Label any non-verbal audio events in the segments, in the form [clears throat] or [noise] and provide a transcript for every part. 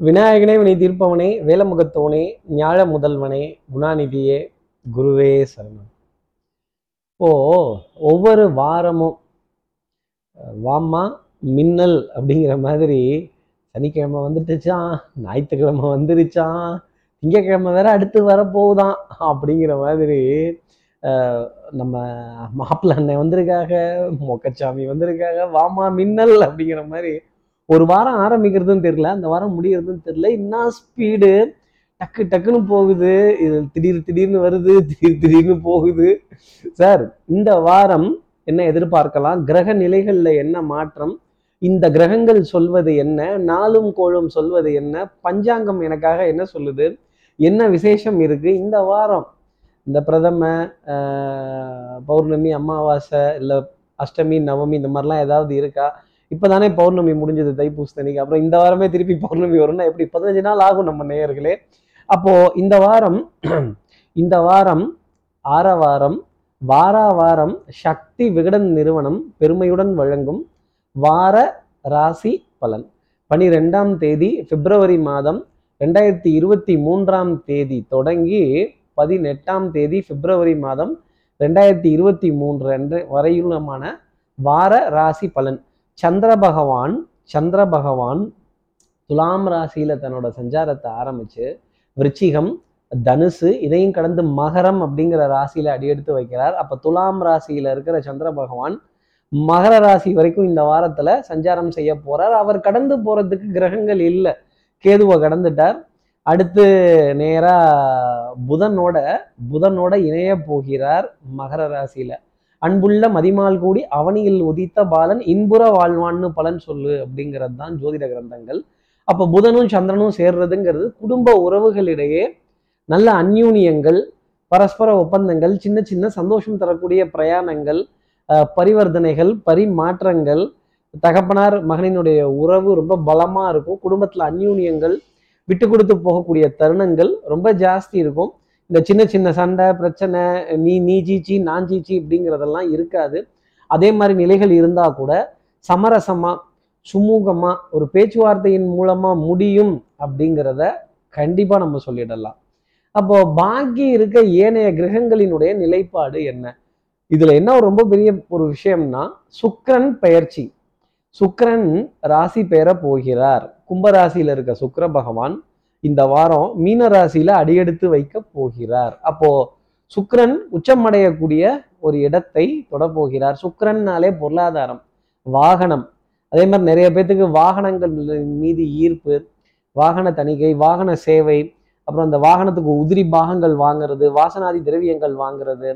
விநாயகனே வினை தீர்ப்பவனே வேலமுகத்தவனே ஞாழ முதல்வனே குணாநிதியே குருவே சரணம். இப்போ ஒவ்வொரு வாரமும் வாமா வாம்மா மின்னல் அப்படிங்கிற மாதிரி சனிக்கிழமை வந்துட்டுச்சான் ஞாயிற்றுக்கிழமை வந்துருச்சான் திங்கக்கிழமை வேற அடுத்து வரப்போகுதான் அப்படிங்கிற மாதிரி நம்ம மாப்பிள்ளை அண்ணன் வந்திருக்காங்க மொக்கச்சாமி வந்திருக்காங்க வாமா மின்னல் அப்படிங்கிற மாதிரி ஒரு வாரம் ஆரம்பிக்கிறதுன்னு தெரியல அந்த வாரம் முடிகிறதுன்னு தெரியல. இன்னும் ஸ்பீடு டக்கு டக்குன்னு போகுது. இது திடீர் திடீர்னு வருது திடீர் திடீர்னு போகுது. சார் இந்த வாரம் என்ன எதிர்பார்க்கலாம்? கிரக நிலைகளில் என்ன மாற்றம்? இந்த கிரகங்கள் சொல்வது என்ன? நாளும் கோளும் சொல்வது என்ன? பஞ்சாங்கம் எனக்காக என்ன சொல்லுது? என்ன விசேஷம் இருக்கு? இந்த வாரம் இந்த பிரதம பௌர்ணமி அமாவாசை இல்லை அஷ்டமி நவமி இந்த மாதிரிலாம் ஏதாவது இருக்கா? இப்போதானே பௌர்ணமி முடிஞ்சது தைப்பூசத்தனிக்கு அப்புறம் இந்த வாரமே திருப்பி பௌர்ணமி வரும்னா எப்படி? பதினஞ்சு நாள் ஆகும் நம்ம நேயர்களே. அப்போ இந்த வாரம் [clears throat] இந்த வாரம் ஆரவாரம் வாரா வாரம் சக்தி விகடன் நிறுவனம் பெருமையுடன் வழங்கும் வார ராசி பலன். பனிரெண்டாம் தேதி பிப்ரவரி மாதம் ரெண்டாயிரத்தி இருபத்தி மூன்றாம் தேதி தொடங்கி பதினெட்டாம் தேதி பிப்ரவரி மாதம் ரெண்டாயிரத்தி இருபத்தி மூன்று அன்று வரையிலுமான வார ராசி பலன். சந்திர பகவான் சந்திர பகவான் துலாம் ராசியில தன்னோட சஞ்சாரத்தை ஆரம்பிச்சு விருச்சிகம் தனுசு இதையும் கடந்து மகரம் அப்படிங்கிற ராசியில அடியெடுத்து வைக்கிறார். அப்ப துலாம் ராசியில இருக்கிற சந்திர பகவான் மகர ராசி வரைக்கும் இந்த வாரத்துல சஞ்சாரம் செய்ய போறார். அவர் கடந்து போறதுக்கு கிரகங்கள் இல்லை. கேதுவை கடந்துட்டார். அடுத்து நேரா புதனோட புதனோட இணைய போகிறார் மகர ராசியில. அன்புள்ள மதிமால் கூடி அவனியில் உதித்த பாலன் இன்புற வாழ்வான்னு பலன் சொல்லு அப்படிங்கிறது தான் ஜோதிட கிரந்தங்கள். அப்போ புதனும் சந்திரனும் சேர்றதுங்கிறது குடும்ப உறவுகளிடையே நல்ல அந்யூனியங்கள் பரஸ்பர ஒப்பந்தங்கள் சின்ன சின்ன சந்தோஷம் தரக்கூடிய பிரயாணங்கள் பரிவர்த்தனைகள் பரிமாற்றங்கள் தகப்பனார் மகனினுடைய உறவு ரொம்ப பலமாக இருக்கும். குடும்பத்தில் அந்யூனியங்கள் விட்டு கொடுத்து போகக்கூடிய தருணங்கள் ரொம்ப ஜாஸ்தி இருக்கும். இந்த சின்ன சின்ன சண்டை பிரச்சனை நீ நீ ஜீச்சி நான் ஜீச்சி இப்படிங்கிறதெல்லாம் இருக்காது. அதே மாதிரி நிலைகள் இருந்தால் கூட சமரசமாக சுமூகமாக ஒரு பேச்சுவார்த்தையின் மூலமாக முடியும் அப்படிங்கிறத கண்டிப்பாக நம்ம சொல்லிடலாம். அப்போ பாக்கி இருக்க ஏனைய கிரகங்களினுடைய நிலைப்பாடு என்ன? இதுல என்ன ஒரு ரொம்ப பெரிய ஒரு விஷயம்னா சுக்கரன் பெயர்ச்சி. சுக்கிரன் ராசி பெயர போகிறார். கும்பராசியில இருக்க சுக்கர பகவான் இந்த வாரம் மீன ராசியில அடியெடுத்து வைக்க போகிறார். அப்போ சுக்கிரன் உச்சமடையக்கூடிய ஒரு இடத்தை தொட போகிறார். பொருளாதாரம் வாகனம். அதே மாதிரி நிறைய பேர்த்துக்கு வாகனங்கள் மீது ஈர்ப்பு வாகன தணிக்கை வாகன சேவை அப்புறம் அந்த வாகனத்துக்கு உதிரி பாகங்கள் வாங்குறது வாசனாதி திரவியங்கள் வாங்குறது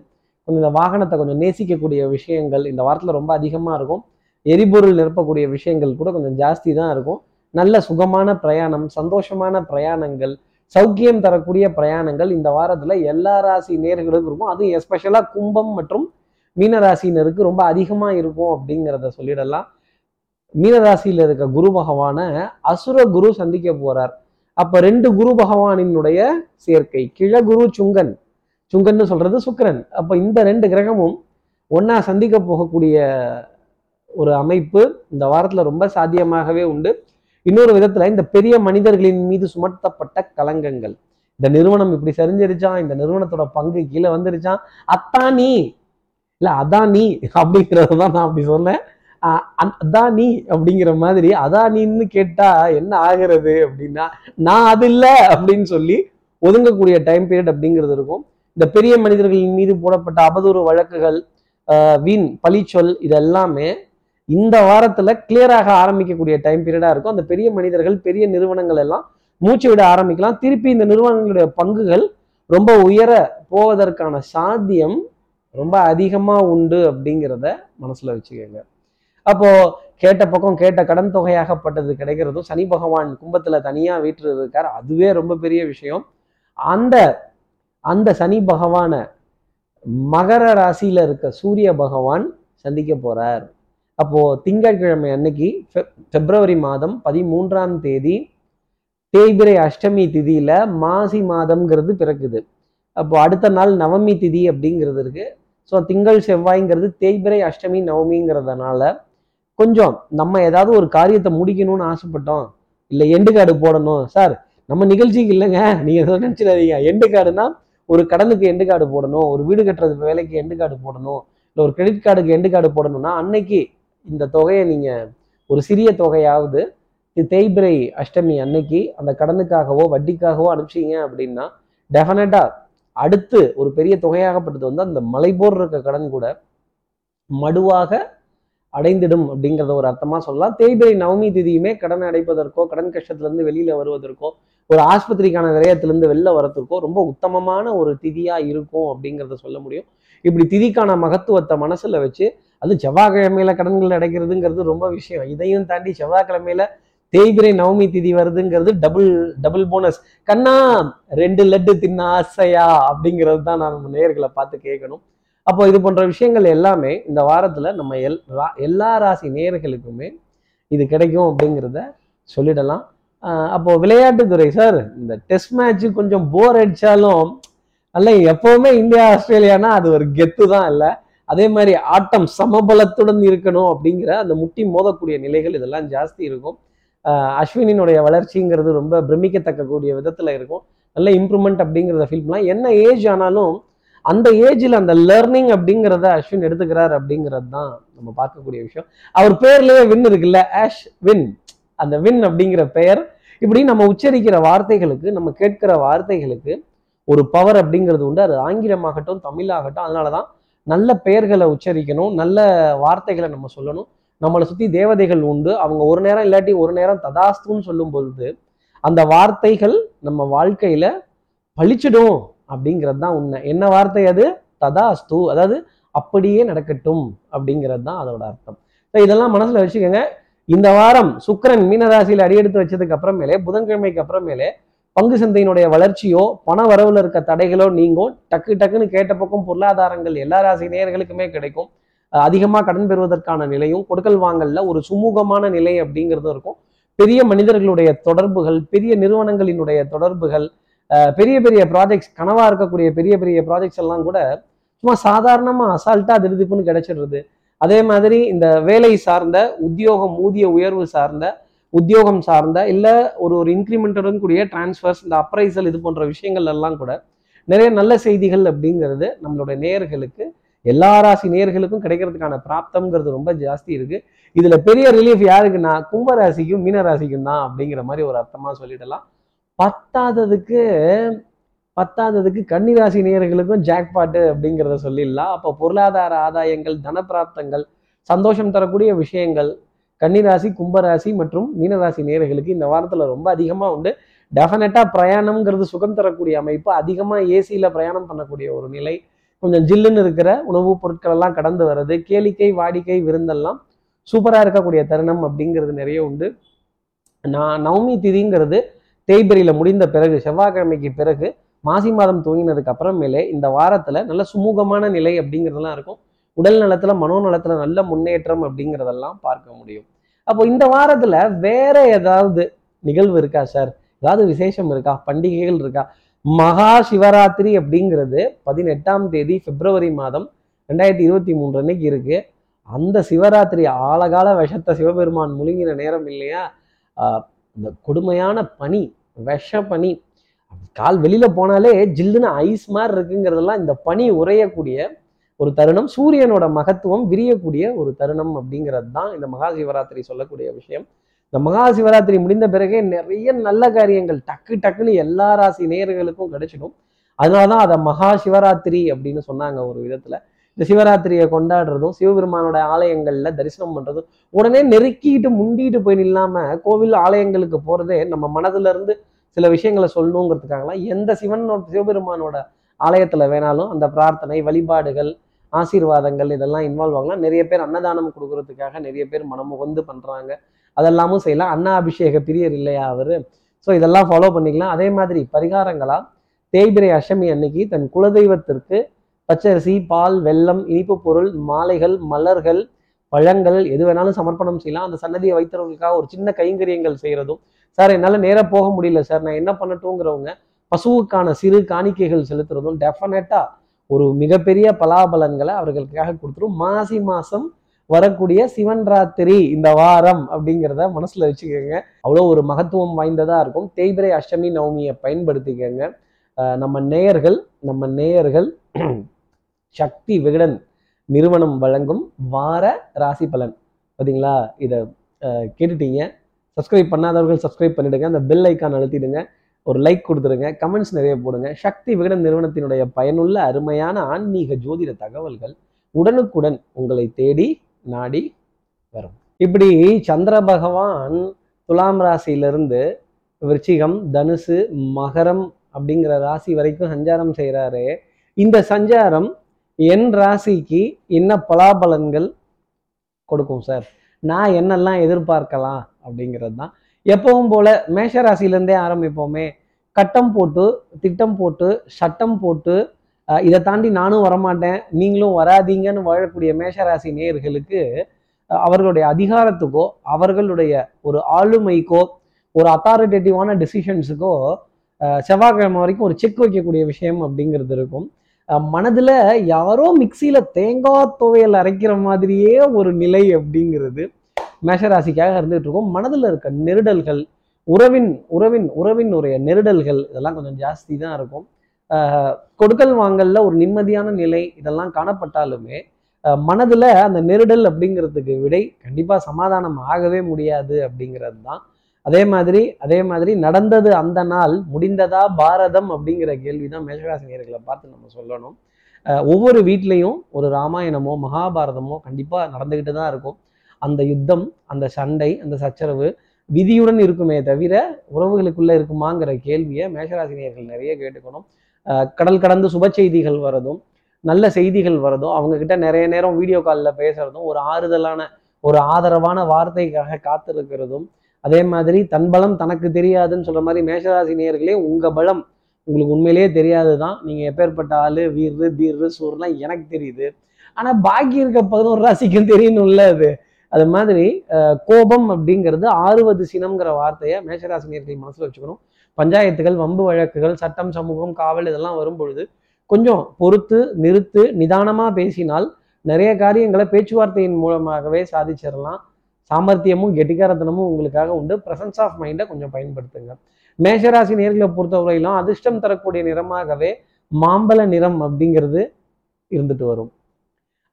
கொஞ்சம் இந்த வாகனத்தை கொஞ்சம் நேசிக்கக்கூடிய விஷயங்கள் இந்த வாரத்தில் ரொம்ப அதிகமாக இருக்கும். எரிபொருள் நிரப்பக்கூடிய விஷயங்கள் கூட கொஞ்சம் ஜாஸ்தி தான் இருக்கும். நல்ல சுகமான பிரயாணம் சந்தோஷமான பிரயாணங்கள் சௌக்கியம் தரக்கூடிய பிரயாணங்கள் இந்த வாரத்தில் எல்லா ராசி நேர்களுக்கும் இருக்கும். அதுவும் எஸ்பெஷலாக கும்பம் மற்றும் மீனராசினருக்கு ரொம்ப அதிகமாக இருக்கும் அப்படிங்கிறத சொல்லிடலாம். மீனராசியில் இருக்க குரு பகவான அசுர குரு சந்திக்க போகிறார் அப்போ ரெண்டு குரு பகவானினுடைய சேர்க்கை கிழகுரு சுங்கன். சுங்கன்னு சொல்கிறது சுக்கரன். அப்போ இந்த ரெண்டு கிரகமும் ஒன்றா சந்திக்க போகக்கூடிய ஒரு அமைப்பு இந்த வாரத்தில் ரொம்ப சாத்தியமாகவே உண்டு. இன்னொரு விதத்துல இந்த பெரிய மனிதர்களின் மீது சுமத்தப்பட்ட கலங்கங்கள் இந்த நிறுவனம் இப்படி சரிஞ்சிருச்சான் இந்த நிறுவனத்தோட பங்கு கீழே வந்துருச்சான் அத்தானி இல்ல அதானி அப்படிங்கிறது தான் நான் அப்படி சொன்னேன். அதானி அப்படிங்கிற மாதிரி அதானின்னு கேட்டா என்ன ஆகிறது அப்படின்னா நான் அது இல்லை அப்படின்னு சொல்லி ஒதுங்கக்கூடிய டைம் பீரியட் அப்படிங்கிறது இருக்கும். இந்த பெரிய மனிதர்களின் மீது போடப்பட்ட அவதூறு வழக்குகள் ஆஹ் வீண் பழிச்சொல் இது எல்லாமே இந்த வாரத்துல கிளியராக ஆரம்பிக்கக்கூடிய டைம் பீரியடா இருக்கும். அந்த பெரிய மனிதர்கள் பெரிய நிறுவனங்கள் எல்லாம் மூச்சு விட ஆரம்பிக்கலாம். திருப்பி இந்த நிறுவனங்களுடைய பங்குகள் ரொம்ப உயர போவதற்கான சாத்தியம் ரொம்ப அதிகமா உண்டு அப்படிங்கிறத மனசுல வச்சுக்கோங்க. அப்போ கேட்ட பக்கம் கேட்ட கடன் தொகையாகப்பட்டது கிடைக்கிறதும் சனி பகவான் கும்பத்துல தனியா வீட்டு இருக்கார். அதுவே ரொம்ப பெரிய விஷயம். அந்த அந்த சனி பகவானை மகர ராசியில இருக்க சூரிய பகவான் சந்திக்க போறார். அப்போது திங்கட்கிழமை அன்னைக்கு பிப்ரவரி மாதம் பதிமூன்றாம் தேதி தேய்பிரை அஷ்டமி திதியில் மாசி மாதம்ங்கிறது பிறக்குது. அப்போ அடுத்த நாள் நவமி திதி அப்படிங்கிறது இருக்குது ஸோ திங்கள் செவ்வாய்ங்கிறது தேய்பிரை அஷ்டமி நவமிங்கிறதுனால கொஞ்சம் நம்ம ஏதாவது ஒரு காரியத்தை முடிக்கணும்னு ஆசைப்பட்டோம். இல்லை எண்டு கார்டு போடணும். சார் நம்ம நிகழ்ச்சிக்கு இல்லைங்க. நீங்கள் எதோ நினச்சிடாதீங்க. எண்டு கார்டுனா ஒரு கடனுக்கு எண்டு கார்டு போடணும். ஒரு வீடு கட்டுறது வேலைக்கு எண்டு கார்டு போடணும். இல்லை ஒரு கிரெடிட் கார்டுக்கு எண்டு கார்டு போடணும்னா அன்னைக்கு இந்த தொகையை நீங்க ஒரு சிறிய தொகையாவது தேய்பிரை அஷ்டமி அன்னைக்கு அந்த கடனுக்காகவோ வட்டிக்காகவோ அனுப்பிச்சீங்க அப்படின்னா டெஃபினட்டாக அடுத்து ஒரு பெரிய தொகையாகப்பட்டது வந்து அந்த மலை போர் இருக்க கடன் கூட மடுவாக அடைந்திடும் அப்படிங்கிறத ஒரு அர்த்தமாக சொல்லலாம். தேய்பிரை நவமி திதியுமே கடன் அடைப்பதற்கோ கடன் கஷ்டத்துல இருந்து வெளியில வருவதற்கோ ஒரு ஆஸ்பத்திரிக்கான விரயத்திலேருந்து வெளில வரதுக்கோ ரொம்ப உத்தமமான ஒரு திதியாக இருக்கும் அப்படிங்கிறத சொல்ல முடியும். இப்படி திதிக்கான மகத்துவத்தை மனசுல வச்சு அது செவ்வாய்க்கிழமையில கடன்கள் அடைக்கிறதுங்கிறது ரொம்ப விஷயம். இதையும் தாண்டி செவ்வாய்க்கிழமையில தேய்பிரை நவமி திதி வருதுங்கிறது டபுள் டபுள் போனஸ் கண்ணா ரெண்டு லட்டு தின்ன ஆசையா? அப்படிங்கிறது தான் நான் நம்ம நேயர்களை பார்த்து கேட்கணும். அப்போ இது போன்ற விஷயங்கள் எல்லாமே இந்த வாரத்துல நம்ம எல் ரா- எல்லா ராசி நேயர்களுக்குமே இது கிடைக்கும் அப்படிங்கிறத சொல்லிடலாம். அப்போது அப்போ விளையாட்டுத்துறை சார் இந்த டெஸ்ட் மேட்ச் கொஞ்சம் போர் அடிச்சாலும் அல்ல எப்பவுமே இந்தியா ஆஸ்திரேலியானா அது ஒரு கெத்து தான் இல்லை? அதே மாதிரி ஆட்டம் சமபலத்துடன் இருக்கணும் அப்படிங்கிற அந்த முட்டி மோதக்கூடிய நிலைகள் இதெல்லாம் ஜாஸ்தி இருக்கும். அஸ்வினினுடைய வளர்ச்சிங்கிறது ரொம்ப பிரமிக்கத்தக்கக்கூடிய விதத்தில் இருக்கும். நல்ல இம்ப்ரூவ்மெண்ட் அப்படிங்கிறத ஃபீல் பண்ணலாம். என்ன ஏஜ் ஆனாலும் அந்த ஏஜில் அந்த லேர்னிங் அப்படிங்கிறத அஸ்வின் எடுத்துக்கிறார் அப்படிங்கிறது தான் நம்ம பார்க்கக்கூடிய விஷயம். அவர் பேர்லேயே வின் இருக்குல்ல ஆஷ் வின் அந்த வின் அப்படிங்கிற பெயர். இப்படி நம்ம உச்சரிக்கிற வார்த்தைகளுக்கு நம்ம கேட்கிற வார்த்தைகளுக்கு ஒரு பவர் அப்படிங்கிறது உண்டு. அது ஆங்கிலமாகட்டும் தமிழாகட்டும் அதனால தான் நல்ல பெயர்களை உச்சரிக்கணும் நல்ல வார்த்தைகளை நம்ம சொல்லணும். நம்மளை சுற்றி தேவதைகள் உண்டு. அவங்க ஒரு நேரம் இல்லாட்டி ஒரு நேரம் ததாஸ்துன்னு சொல்லும் பொழுது அந்த வார்த்தைகள் நம்ம வாழ்க்கையில பழிச்சிடும் அப்படிங்கிறது தான் உண்மை. என்ன வார்த்தை அது? ததாஸ்து. அதாவது அப்படியே நடக்கட்டும் அப்படிங்கிறது தான் அதோட அர்த்தம். இதெல்லாம் மனசுல வச்சுக்கோங்க. இந்த வாரம் சுக்கிரன் மீனராசியில் அடியெடுத்து வச்சதுக்கு அப்புறமேலே புதன்கிழமைக்கு அப்புறமேலே பங்கு சந்தையினுடைய வளர்ச்சியோ பண வரவுல இருக்க தடைகளோ நீங்கும் டக்கு டக்குன்னு கேட்ட பக்கம் பொருளாதாரங்கள் எல்லா ராசி நேயர்களுக்குமே கிடைக்கும். அதிகமாக கடன் பெறுவதற்கான நிலையும் கொடுக்கல் வாங்கல்ல ஒரு சுமூகமான நிலை அப்படிங்கிறது இருக்கும். பெரிய மனிதர்களுடைய தொடர்புகள் பெரிய நிறுவனங்களினுடைய தொடர்புகள் பெரிய பெரிய ப்ராஜெக்ட்ஸ் கனவாக இருக்கக்கூடிய பெரிய பெரிய ப்ராஜெக்ட்ஸ் எல்லாம் கூட சும்மா சாதாரணமாக அசால்ட்டாக திருதிப்புன்னு கிடைச்சிடுறது. அதே மாதிரி இந்த வேலை சார்ந்த உத்தியோகம் ஊதிய உயர்வு சார்ந்த உத்தியோகம் சார்ந்த இல்லை ஒரு ஒரு இன்க்ரிமெண்ட்டுடன் கூடிய டிரான்ஸ்ஃபர்ஸ் இந்த அப்ரைசல் இது போன்ற விஷயங்கள் எல்லாம் கூட நிறைய நல்ல செய்திகள் அப்படிங்கிறது நம்மளுடைய நேயர்களுக்கு எல்லா ராசி நேயர்களுக்கும் கிடைக்கிறதுக்கான பிராப்தம்ங்கிறது ரொம்ப ஜாஸ்தி இருக்கு. இதுல பெரிய ரிலீஃப் யாருக்குன்னா கும்பராசிக்கும் மீனராசிக்கும் மீன ராசிக்கும் தான் அப்படிங்கிற மாதிரி ஒரு அர்த்தமா சொல்லிடலாம். பத்தாததுக்கு பத்தாததுக்கு கன்னிராசி நேயர்களுக்கும் ஜாக்பாட்டு அப்படிங்கிறத சொல்லிடலாம். அப்போ பொருளாதார ஆதாயங்கள் தனப்பிராப்தங்கள் சந்தோஷம் தரக்கூடிய விஷயங்கள் கன்னிராசி கும்பராசி மற்றும் மீனராசி நேர்களுக்கு இந்த வாரத்தில் ரொம்ப அதிகமாக உண்டு. டெஃபினட்டாக பிரயாணம்ங்கிறது சுகம் தரக்கூடிய அமைப்பு அதிகமாக ஏசியில் பிரயாணம் பண்ணக்கூடிய ஒரு நிலை. கொஞ்சம் ஜில்லுன்னு இருக்கிற உணவுப் பொருட்கள் எல்லாம் கடந்து வர்றது கேளிக்கை வாடிக்கை விருந்தெல்லாம் சூப்பராக இருக்கக்கூடிய தருணம் அப்படிங்கிறது நிறைய உண்டு. நான் நவமி திதிங்கிறது தேய்பெரியில் முடிந்த பிறகு செவ்வாய்க்கிழமைக்கு பிறகு மாசி மாதம் துவங்கினதுக்கு அப்புறமேலே இந்த வாரத்தில் நல்ல சுமூகமான நிலை அப்படிங்கிறதுலாம் இருக்கும். உடல் நலத்துல மனோநலத்துல நல்ல முன்னேற்றம் அப்படிங்கிறதெல்லாம் பார்க்க முடியும். அப்போ இந்த வாரத்துல வேற ஏதாவது நிகழ்வு இருக்கா சார்? ஏதாவது விசேஷம் இருக்கா? பண்டிகைகள் இருக்கா? மகா சிவராத்திரி அப்படிங்கிறது பதினெட்டாம் தேதி பிப்ரவரி மாதம் ரெண்டாயிரத்தி இருபத்தி மூன்று அன்னைக்கு இருக்கு. அந்த சிவராத்திரி ஆழகால விஷத்தை சிவபெருமான் முழுங்கின நேரம் இல்லையா? இந்த கொடுமையான பனி விஷ பனி கால் வெளியில போனாலே ஜில்லுன்னு ஐஸ் மாதிரி இருக்குங்கிறதெல்லாம் இந்த பனி உறையக்கூடிய ஒரு தருணம் சூரியனோட மகத்துவம் விரியக்கூடிய ஒரு தருணம் அப்படிங்கிறது தான் இந்த மகா சிவராத்திரி சொல்லக்கூடிய விஷயம். இந்த மகா சிவராத்திரி முடிந்த பிறகே நிறைய நல்ல காரியங்கள் டக்கு டக்குன்னு எல்லா ராசி நேர்களுக்கும் கிடைச்சிடும். அதனாலதான் அதை மகா சிவராத்திரி அப்படின்னு சொன்னாங்க ஒரு விதத்துல. இந்த சிவராத்திரியை கொண்டாடுறதும் சிவபெருமானோட ஆலயங்கள்ல தரிசனம் பண்றதும் உடனே நெருக்கிட்டு முண்டிட்டு போய் நில்லாம கோவில் ஆலயங்களுக்கு போறதே நம்ம மனதுல இருந்து சில விஷயங்களை சொல்லணுங்கிறதுக்காகலாம் எந்த சிவனோட சிவபெருமானோட ஆலயத்துல வேணாலும் அந்த பிரார்த்தனை வழிபாடுகள் ஆசீர்வாதங்கள் இதெல்லாம் இன்வால்வ் ஆகலாம். நிறைய பேர் அன்னதானம் கொடுக்கறதுக்காக நிறைய பேர் மனமுகந்து பண்ணுறாங்க அதெல்லாமும் செய்யலாம். அண்ணா அபிஷேக பிரியர் இல்லையா அவர்? ஸோ இதெல்லாம் ஃபாலோ பண்ணிக்கலாம். அதே மாதிரி பரிகாரங்களாக தேய்பிரை அஷ்டமி அன்னைக்கு தன் குலதெய்வத்திற்கு பச்சரிசி பால் வெல்லம் இனிப்பு பொருள் மாலைகள் மலர்கள் பழங்கள் எது வேணாலும் சமர்ப்பணம் செய்யலாம். அந்த சன்னதியை வைத்தவர்களுக்காக ஒரு சின்ன கைங்கரியங்கள் செய்கிறதும் சார் என்னால் நேராக போக முடியல. சார் நான் என்ன பண்ணட்டுங்கிறவங்க பசுவுக்கான சிறு காணிக்கைகள் செலுத்துறதும் டெஃபினட்டாக ஒரு மிகப்பெரிய பலாபலன்களை அவர்களுக்காக கொடுத்துரும். மாசி மாசம் வரக்கூடிய சிவன் ராத்திரி இந்த வாரம் அப்படிங்கிறத மனசுல வச்சுக்கோங்க. அவ்வளோ ஒரு மகத்துவம் வாய்ந்ததா இருக்கும். தேய்பிரை அஷ்டமி நவமியை பயன்படுத்திக்கோங்க. நம்ம நேயர்கள் நம்ம நேயர்கள் [clears throat] சக்தி விகடன் நிறுவனம் வழங்கும் வார ராசி பலன். பார்த்தீங்களா இதை கேட்டுட்டீங்க. சப்ஸ்கிரைப் பண்ணாதவர்கள் சப்ஸ்கிரைப் பண்ணிடுங்க. அந்த பெல் ஐக்கான் அழுத்திடுங்க. ஒரு லைக் கொடுத்துருங்க கமெண்ட்ஸ் நிறைய போடுங்க. சக்தி விகடன் நிறுவனத்தினுடைய பயனுள்ள அருமையான ஆன்மீக ஜோதிட தகவல்கள் உடனுக்குடன் உங்களை தேடி நாடி வரும். இப்படி சந்திர பகவான் துலாம் ராசியிலிருந்து விருச்சிகம் தனுசு மகரம் அப்படிங்கிற ராசி வரைக்கும் சஞ்சாரம் செய்கிறாரு இந்த சஞ்சாரம் என் ராசிக்கு என்ன பலாபலன்கள் கொடுக்கும் சார்? நான் என்னெல்லாம் எதிர்பார்க்கலாம் அப்படிங்கிறது தான். எப்பவும் போல மேஷ ராசியிலேருந்தே ஆரம்பிப்போமே. கட்டம் போட்டு திட்டம் போட்டு சட்டம் போட்டு இதை தாண்டி நானும் வரமாட்டேன். நீங்களும் வராதீங்கன்னு வாழக்கூடிய மேஷராசி நேயர்களுக்கு அவர்களுடைய அதிகாரத்துக்கோ அவர்களுடைய ஒரு ஆளுமைக்கோ ஒரு அத்தாரிட்டேட்டிவான டெசிஷன்ஸுக்கோ செவ்வாய்க்கிழமை வரைக்கும் ஒரு செக் வைக்கக்கூடிய விஷயம் அப்படிங்கிறது இருக்கும். மனதில் யாரோ மிக்சியில் தேங்காய் துவையல் அரைக்கிற மாதிரியே ஒரு நிலை அப்படிங்கிறது. மேஷராசிக்காக இருந்துகிட்டு இருக்கும். மனதில் இருக்க நெருடல்கள் உறவின் உறவின் உறவினுடைய நெருடல்கள் இதெல்லாம் கொஞ்சம் ஜாஸ்தி தான் இருக்கும். கொடுக்கல் வாங்கல்ல ஒரு நிம்மதியான நிலை இதெல்லாம் காணப்பட்டாலுமே மனதில் அந்த நெருடல் அப்படிங்கிறதுக்கு விடை கண்டிப்பாக சமாதானம் ஆகவே முடியாது அப்படிங்கிறது தான். அதே மாதிரி அதே மாதிரி நடந்தது அந்த நாள் முடிந்ததா பாரதம் அப்படிங்கிற கேள்விதான் மேஷராசி நேர்களை பார்த்து நம்ம சொல்லணும். ஒவ்வொரு வீட்லேயும் ஒரு ராமாயணமோ மகாபாரதமோ கண்டிப்பாக நடந்துக்கிட்டு தான் இருக்கும். அந்த யுத்தம் அந்த சண்டை அந்த சச்சரவு விதியுடன் இருக்குமே தவிர உறவுகளுக்குள்ள இருக்குமாங்கிற கேள்வியை மேஷராசினியர்கள் நிறைய கேட்டுக்கணும். கடல் கடந்து சுப செய்திகள் வரதும் நல்ல செய்திகள் வரதும் அவங்க கிட்ட நிறைய நேரம் வீடியோ காலில் பேசுறதும் ஒரு ஆறுதலான ஒரு ஆதரவான வார்த்தைக்காக காத்திருக்கிறதும் அதே மாதிரி தன் பலம் தனக்கு தெரியாதுன்னு சொல்ற மாதிரி மேஷராசி நேயர்களே உங்க பலம் உங்களுக்கு உண்மையிலேயே தெரியாது தான் நீங்க எப்பேற்பட்ட ஆளு? வீரு தீர் சூர்லாம் எனக்கு தெரியுது. ஆனா பாக்கி இருக்க பதினோரு ராசிக்கும் தெரியணும்ல அது. அது மாதிரி கோபம் அப்படிங்கிறது ஆறுவது சினம்ங்கிற வார்த்தையை மேஷராசினியர்கள் மனசில் வச்சுக்கணும். பஞ்சாயத்துகள் வம்பு வழக்குகள் சட்டம் சமூகம் காவல் இதெல்லாம் வரும்பொழுது கொஞ்சம் பொறுத்து நிறுத்து நிதானமாக பேசினால் நிறைய காரியங்களை பேச்சுவார்த்தையின் மூலமாகவே சாதிச்சிடலாம். சாமர்த்தியமும் கெட்டிக்காரத்தனமும் உங்களுக்காக உண்டு. பிரசன்ஸ் ஆஃப் மைண்டை கொஞ்சம் பயன்படுத்துங்க. மேஷராசி நேர்களை பொறுத்தவரையிலும் அதிர்ஷ்டம் தரக்கூடிய நிறமாகவே மாம்பழ நிறம் அப்படிங்கிறது இருந்துட்டு வரும்.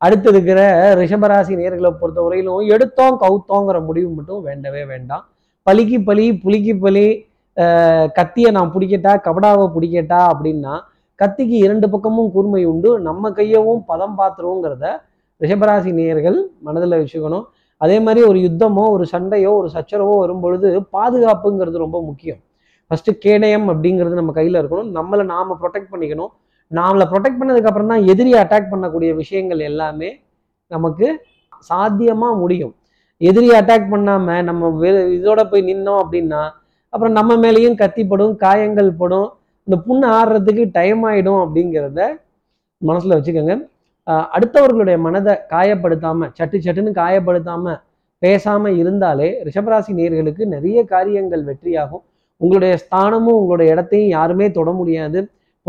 அடுத்து இருக்கிற ரிஷபராசி நேர்களை பொறுத்தவரையிலும் எடுத்தோம் கவுத்தோங்கிற முடிவு மட்டும் வேண்டவே வேண்டாம். பலிக்கு பலி புலிக்கு பலி கத்தியை நான் பிடிக்கட்டா கபடாவை பிடிக்கட்டா அப்படின்னா கத்திக்கு இரண்டு பக்கமும் கூர்மை உண்டு. நம்ம கையவும் பதம் பாத்துருவோங்கிறத ரிஷபராசி நேயர்கள் மனதில் வச்சுக்கணும். அதே மாதிரி ஒரு யுத்தமோ ஒரு சண்டையோ ஒரு சச்சரவோ வரும்பொழுது பாதுகாப்புங்கிறது ரொம்ப முக்கியம். ஃபஸ்ட்டு கேடயம் அப்படிங்கிறது நம்ம கையில் இருக்கணும். நம்மளை நாம ப்ரொடெக்ட் பண்ணிக்கணும். நாமளை ப்ரொடெக்ட் பண்ணதுக்கப்புறம் தான் எதிரி அட்டாக் பண்ணக்கூடிய விஷயங்கள் எல்லாமே நமக்கு சாத்தியமாக முடியும். எதிரி அட்டாக் பண்ணாமல் நம்ம இதோட போய் நின்னோம் அப்படின்னா அப்புறம் நம்ம மேலேயும் கத்திப்படும் காயங்கள் படும் இந்த புண்ணு ஆடுறதுக்கு டைம் ஆகிடும் அப்படிங்கிறத மனசில் வச்சுக்கோங்க. அடுத்தவர்களுடைய மனதை காயப்படுத்தாமல் சட்டு சட்டுன்னு காயப்படுத்தாமல் பேசாமல் இருந்தாலே ரிஷபராசி நேர்களுக்கு நிறைய காரியங்கள் வெற்றியாகும். உங்களுடைய ஸ்தானமும் உங்களுடைய இடத்தையும் யாருமே தொட முடியாது.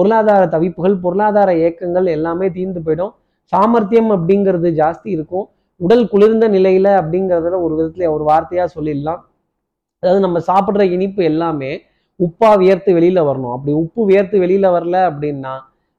பொருளாதார தவிப்புகள் பொருளாதார ஏக்கங்கள் எல்லாமே தீர்ந்து போயிடும். சாமர்த்தியம் அப்படிங்கிறது ஜாஸ்தி இருக்கும். உடல் குளிர்ந்த நிலையில அப்படிங்கிறதுல ஒரு விதத்துல ஒரு வார்த்தையா சொல்லிடலாம். அதாவது நம்ம சாப்பிட்ற இனிப்பு எல்லாமே உப்பா வியர்த்து வெளியில வரணும். அப்படி உப்பு வியர்த்து வெளியில வரல அப்படின்னா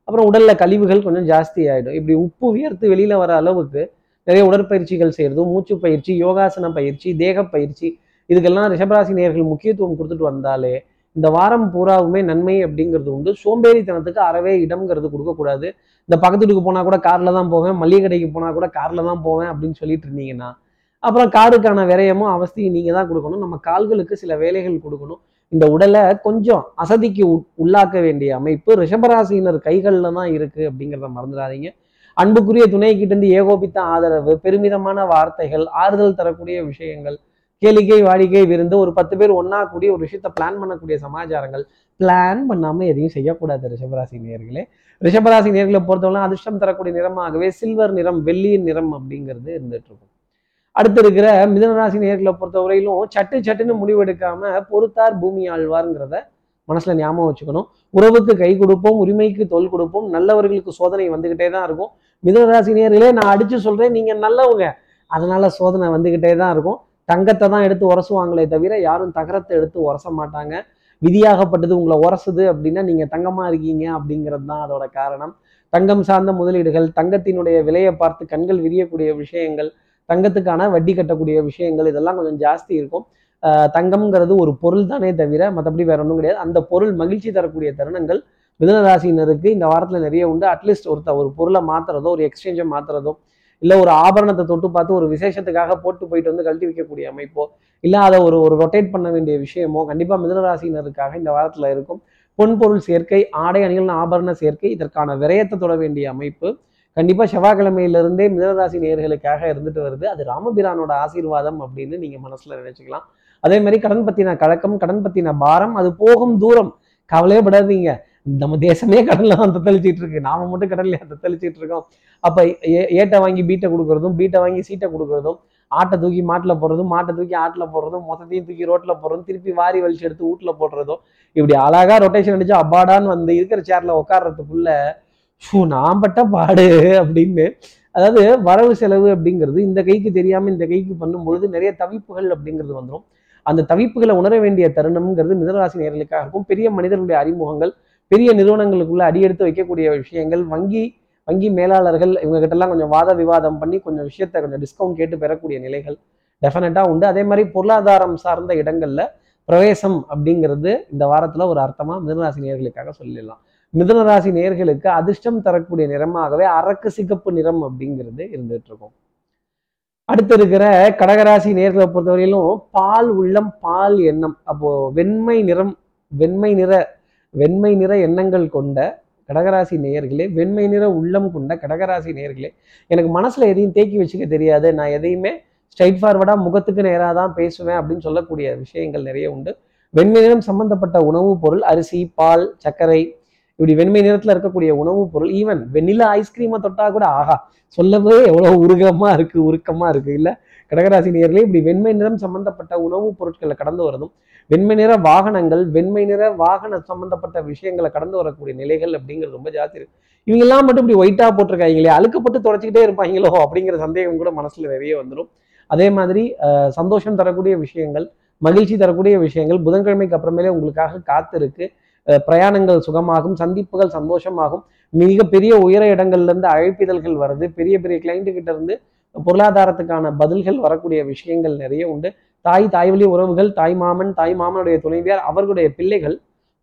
அப்புறம் உடல்ல கழிவுகள் கொஞ்சம் ஜாஸ்தி ஆயிடும். இப்படி உப்பு வியர்த்து வெளியில வர அளவுக்கு நிறைய உடற்பயிற்சிகள் செய்யறதும் மூச்சு பயிற்சி யோகாசன பயிற்சி தேக பயிற்சி இதுக்கெல்லாம் ரிஷபராசி நேர்கள் முக்கியத்துவம் கொடுத்துட்டு வந்தாலே இந்த வாரம் பூராவுமே நன்மை அப்படிங்கிறது உண்டு. சோம்பேறித்தனத்துக்கு அறவே இடம்ங்கிறது கொடுக்கக்கூடாது. இந்த பக்கத்து வீட்டுக்கு போனால் கூட காரில் தான் போவேன் மளிகை கடைக்கு போனால் கூட காரில் தான் போவேன் அப்படின்னு சொல்லிட்டு இருந்தீங்கன்னா அப்புறம் காருக்கான விரயமும் அவஸ்தையும் நீங்கள் தான் கொடுக்கணும். நம்ம கால்களுக்கு சில வேலைகள் கொடுக்கணும். இந்த உடலை கொஞ்சம் அசதிக்கு உள்ளாக்க வேண்டிய அமைப்பு ரிஷபராசினர் கைகளில் தான் இருக்குது அப்படிங்கிறத மறந்துடாதீங்க. அன்புக்குரிய துணை கிட்டேருந்து ஏகோபித்த ஆதரவு பெருமிதமான வார்த்தைகள் ஆறுதல் தரக்கூடிய விஷயங்கள் கேளிக்கை வாடிக்கை விருந்து ஒரு பத்து பேர் ஒன்னா கூடி ஒரு விஷயத்த பிளான் பண்ணக்கூடிய சமாச்சாரங்கள். பிளான் பண்ணாம எதையும் செய்யக்கூடாது ரிஷபராசி நேர்களே ரிஷபராசி நேர்களை பொறுத்தவரை அதிர்ஷ்டம் தரக்கூடிய நிறமாகவே சில்வர் நிறம் வெள்ளியின் நிறம் அப்படிங்கிறது இருந்துட்டு இருக்கும். அடுத்து இருக்கிற மிதனராசி நேர்களை பொறுத்தவரையிலும் சட்டு சட்டுன்னு முடிவெடுக்காம பொறுத்தார் பூமி ஆழ்வார்ங்கிறத மனசுல ஞாபகம் வச்சுக்கணும். உறவுக்கு கை கொடுப்போம் உரிமைக்கு தோல் கொடுப்போம் நல்லவர்களுக்கு சோதனை வந்துகிட்டே தான் இருக்கும். மிதனராசி நேர்களே நான் அடிச்சு சொல்றேன் நீங்க நல்லவங்க. அதனால சோதனை வந்துக்கிட்டே தான் இருக்கும். தங்கத்தை தான் எடுத்து உரசுவாங்களே தவிர யாரும் தகரத்தை எடுத்து உரச மாட்டாங்க. விதியாகப்பட்டது உங்களை உரசுது அப்படின்னா நீங்க தங்கமா இருக்கீங்க அப்படிங்கிறது தான் அதோட காரணம். தங்கம் சார்ந்த முதலீடுகள் தங்கத்தினுடைய விலையை பார்த்து கண்கள் விரியக்கூடிய விஷயங்கள் தங்கத்துக்கான வட்டி கட்டக்கூடிய விஷயங்கள் இதெல்லாம் கொஞ்சம் ஜாஸ்தி இருக்கும். தங்கம்ங்கிறது ஒரு பொருள் தானே தவிர மற்றபடி வேற ஒன்றும் கிடையாது. அந்த பொருள் மகிழ்ச்சி தரக்கூடிய தருணங்கள் மிதனராசினருக்கு இந்த வாரத்தில் நிறைய உண்டு. அட்லீஸ்ட் ஒருத்த ஒரு பொருளை மாத்துறதோ ஒரு எக்ஸ்சேஞ்சை மாத்துறதோ இல்லை ஒரு ஆபரணத்தை தொட்டு பார்த்து ஒரு விசேஷத்துக்காக போட்டு போயிட்டு வந்து கழட்டி வைக்கக்கூடிய அமைப்போ இல்லை அதை ஒரு ஒரு ரொட்டேட் பண்ண வேண்டிய விஷயமோ கண்டிப்பாக மிதனராசினருக்காக இந்த வாரத்தில் இருக்கும். பொன் பொருள் சேர்க்கை ஆடை அணிகள் ஆபரண சேர்க்கை இதற்கான விரயத்தை தொட வேண்டிய அமைப்பு. கண்டிப்பாக செவ்வாய்க்கிழமையிலிருந்தே மிதனராசி நேர்களுக்காக இருந்துட்டு வருது. அது ராமபிரானோட ஆசீர்வாதம் அப்படின்னு நீங்கள் மனசில் நினச்சிக்கலாம். அதே மாதிரி கடன் பற்றின கழக்கம் கடன் பற்றின பாரம் அது போகும் தூரம். கவலையே படாதீங்க நம்ம தேசமே கடல்ல தான் தத்தளிச்சிட்டு இருக்கு. நாம மட்டும் கடல்ல தத்தளிச்சிட்டு இருக்கோம். அப்ப ஏ- ஏட்டை வாங்கி பீட்டை கொடுக்கறதும் பீட்டை வாங்கி சீட்டை கொடுக்கறதும் ஆட்டை தூக்கி மாட்டில் போடுறதும் மாட்டை தூக்கி ஆட்டில் போடுறதும் மொத்தத்தையும் தூக்கி ரோட்டில் போடுறதும் திருப்பி வாரி வலிச்சு எடுத்து வீட்டில் போடுறதும் இப்படி அழகா ரொட்டேஷன் அடிச்சு அப்பாடான்னு வந்து இருக்கிற சேர்ல உட்காடுறதுக்குள்ள ஷூ நான் பட்ட பாடு அப்படின்னு அதாவது வரவு செலவு அப்படிங்கிறது இந்த கைக்கு தெரியாமல் இந்த கைக்கு பண்ணும்பொழுது நிறைய தவிப்புகள் அப்படிங்கிறது வந்துடும் அந்த தவிப்புகளை உணர வேண்டிய தருணம்ங்கிறது மிதராசி நேர்களுக்காக இருக்கும் பெரிய மனிதர்களுடைய அறிமுகங்கள் பெரிய நிறுவனங்களுக்குள்ள அடியெடுத்து வைக்கக்கூடிய விஷயங்கள் வங்கி வங்கி மேலாளர்கள் இவங்க கொஞ்சம் வாத விவாதம் பண்ணி கொஞ்சம் விஷயத்த கொஞ்சம் டிஸ்கவுண்ட் கேட்டு பெறக்கூடிய நிலைகள் டெஃபினட்டாக உண்டு. அதே மாதிரி பொருளாதாரம் சார்ந்த இடங்கள்ல பிரவேசம் அப்படிங்கிறது இந்த வாரத்துல ஒரு அர்த்தமா மிதனராசி நேர்களுக்காக சொல்லிடலாம். மிதனராசி நேர்களுக்கு அதிர்ஷ்டம் தரக்கூடிய நிறமாகவே அரக்கு சிகப்பு நிறம் அப்படிங்கிறது இருந்துட்டு இருக்கும். அடுத்து இருக்கிற கடகராசி நேர்களை பொறுத்தவரையிலும் பால் உள்ளம் பால் எண்ணம். அப்போ வெண்மை நிறம் வெண்மை நிற வெண்மை நிற எண்ணங்கள் கொண்ட கடகராசி நேயர்களே வெண்மை நிற உள்ளம் கொண்ட கடகராசி நேயர்களே எனக்கு மனசில் எதையும் தேக்கி வச்சுக்க தெரியாது. நான் எதையுமே ஸ்ட்ரைட் ஃபார்வர்டாக முகத்துக்கு நேராக தான் பேசுவேன் அப்படின்னு சொல்லக்கூடிய விஷயங்கள் நிறைய உண்டு. வெண்மை நிறம் சம்பந்தப்பட்ட உணவுப் பொருள் அரிசி பால் சர்க்கரை இப்படி வெண்மை நிறத்தில் இருக்கக்கூடிய உணவுப் பொருள் ஈவன் வெண்ணிலா ஐஸ்கிரீமை தொட்டால் கூட ஆகா சொல்லவே எவ்வளோ உருகமாக இருக்குது உருக்கமாக இருக்குது இல்லை கடகராசி நேர்களே இப்படி வெண்மை நிறம் சம்பந்தப்பட்ட உணவுப் பொருட்களை கடந்து வரதும் வெண்மை நிற வாகனங்கள் வெண்மை நிற வாகன சம்பந்தப்பட்ட விஷயங்களை கடந்து வரக்கூடிய நிலைகள் அப்படிங்கிறது ரொம்ப ஜாஸ்தி இருக்கு. இவங்க எல்லாம் மட்டும் இப்படி ஒயிட்டா போட்டிருக்காங்களே அழுக்கப்பட்டு தொடச்சிக்கிட்டே இருப்பாங்களோ அப்படிங்கிற சந்தேகம் கூட மனசுல நிறைய வந்துடும் அதே மாதிரி சந்தோஷம் தரக்கூடிய விஷயங்கள் மகிழ்ச்சி தரக்கூடிய விஷயங்கள் புதன்கிழமைக்கு அப்புறமேலே உங்களுக்காக காத்திருக்கு. பிரயாணங்கள் சுகமாகும் சந்திப்புகள் சந்தோஷமாகும். மிக பெரிய உயர இடங்கள்லேருந்து அழைப்பிதழ்கள் வருது. பெரிய பெரிய கிளைண்ட்டு கிட்ட இருந்து பொருளாதாரத்துக்கான பதில்கள் வரக்கூடிய விஷயங்கள் நிறைய உண்டு. தாய் தாய் வழி உறவுகள் தாய் மாமன் தாய் மாமனுடைய துணைவியார் அவர்களுடைய பிள்ளைகள்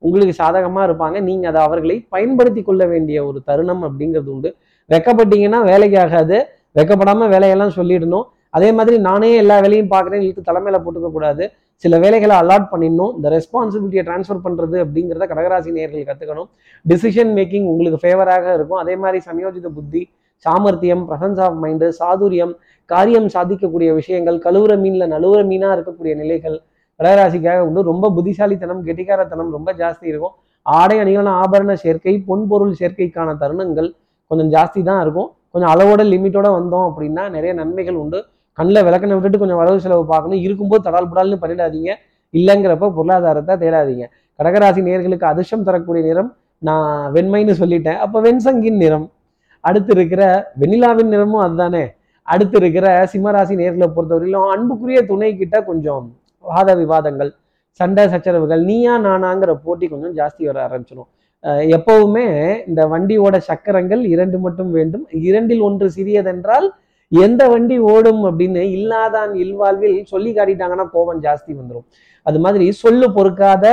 உங்களுக்கு சாதகமாக இருப்பாங்க. நீங்கள் அதை அவர்களை பயன்படுத்தி கொள்ள வேண்டிய ஒரு தருணம் அப்படிங்கிறது உண்டு. வெக்கப்பட்டீங்கன்னா வேலைக்கு ஆகாது. வெக்கப்படாமல் வேலையெல்லாம் சொல்லிடணும். அதே மாதிரி நானே எல்லா வேலையும் பார்க்குறேன். இழுத்து தலைமையில போட்டுக்க கூடாது. சில வேலைகளை அலாட் பண்ணிடணும். இந்த ரெஸ்பான்சிபிலிட்டியை ட்ரான்ஸ்ஃபர் பண்ணுறது அப்படிங்கிறத கடகராசி நேர்கள் கற்றுக்கணும் டிசிஷன் மேக்கிங் உங்களுக்கு ஃபேவராக இருக்கும். அதே மாதிரி சமயோஜித புத்தி சாமர்த்தியம் பிரசன்ஸ் ஆஃப் மைண்டு சாதுரியம் காரியம் சாதிக்கக்கூடிய விஷயங்கள் கழுவுற மீனில் நழுவுற மீனாக இருக்கக்கூடிய நிலைகள் கடகராசிக்காக உண்டு. ரொம்ப புத்திசாலித்தனம் கெட்டிக்காரத்தனம் ரொம்ப ஜாஸ்தி இருக்கும். ஆடை அணிகளான ஆபரண சேர்க்கை பொன்பொருள் சேர்க்கைக்கான தருணங்கள் கொஞ்சம் ஜாஸ்தி தான் இருக்கும். கொஞ்சம் அளவோட லிமிட்டோட வந்தோம் அப்படின்னா நிறைய நன்மைகள் உண்டு. கண்ணில் விளக்கணை விட்டுட்டு கொஞ்சம் வரவு செலவு பார்க்கணும். இருக்கும்போது தடால் புடால்னு பண்ணிடாதீங்க. இல்லைங்கிறப்ப பொருளாதாரத்தை தேடாதீங்க. கடகராசி நேர்களுக்கு அதிர்ஷ்டம் தரக்கூடிய நிறம் நான் வெண்மைன்னு சொல்லிட்டேன். அப்போ வெண்சங்கின் நிறம். அடுத்து இருக்கிற வெண்ணிலாவின் நிறமும் அதுதானே. அடுத்து இருக்கிற சிம்மராசி நேர்களை பொறுத்தவரையிலும் அன்புக்குரிய துணை கிட்ட கொஞ்சம் வாத விவாதங்கள் சண்டை சச்சரவுகள் நீயா நானாங்கிற போட்டி கொஞ்சம் ஜாஸ்தி வர ஆரம்பிச்சிடும் எப்பவுமே இந்த வண்டியோட சக்கரங்கள் இரண்டு மட்டும் வேண்டும். இரண்டில் ஒன்று சிறியதென்றால் எந்த வண்டி ஓடும் அப்படின்னு இல்லாதான் இல்வாழ்வில் சொல்லி காட்டிட்டாங்கன்னா கோபம் ஜாஸ்தி வந்துடும் அது மாதிரி சொல்லு பொறுக்காத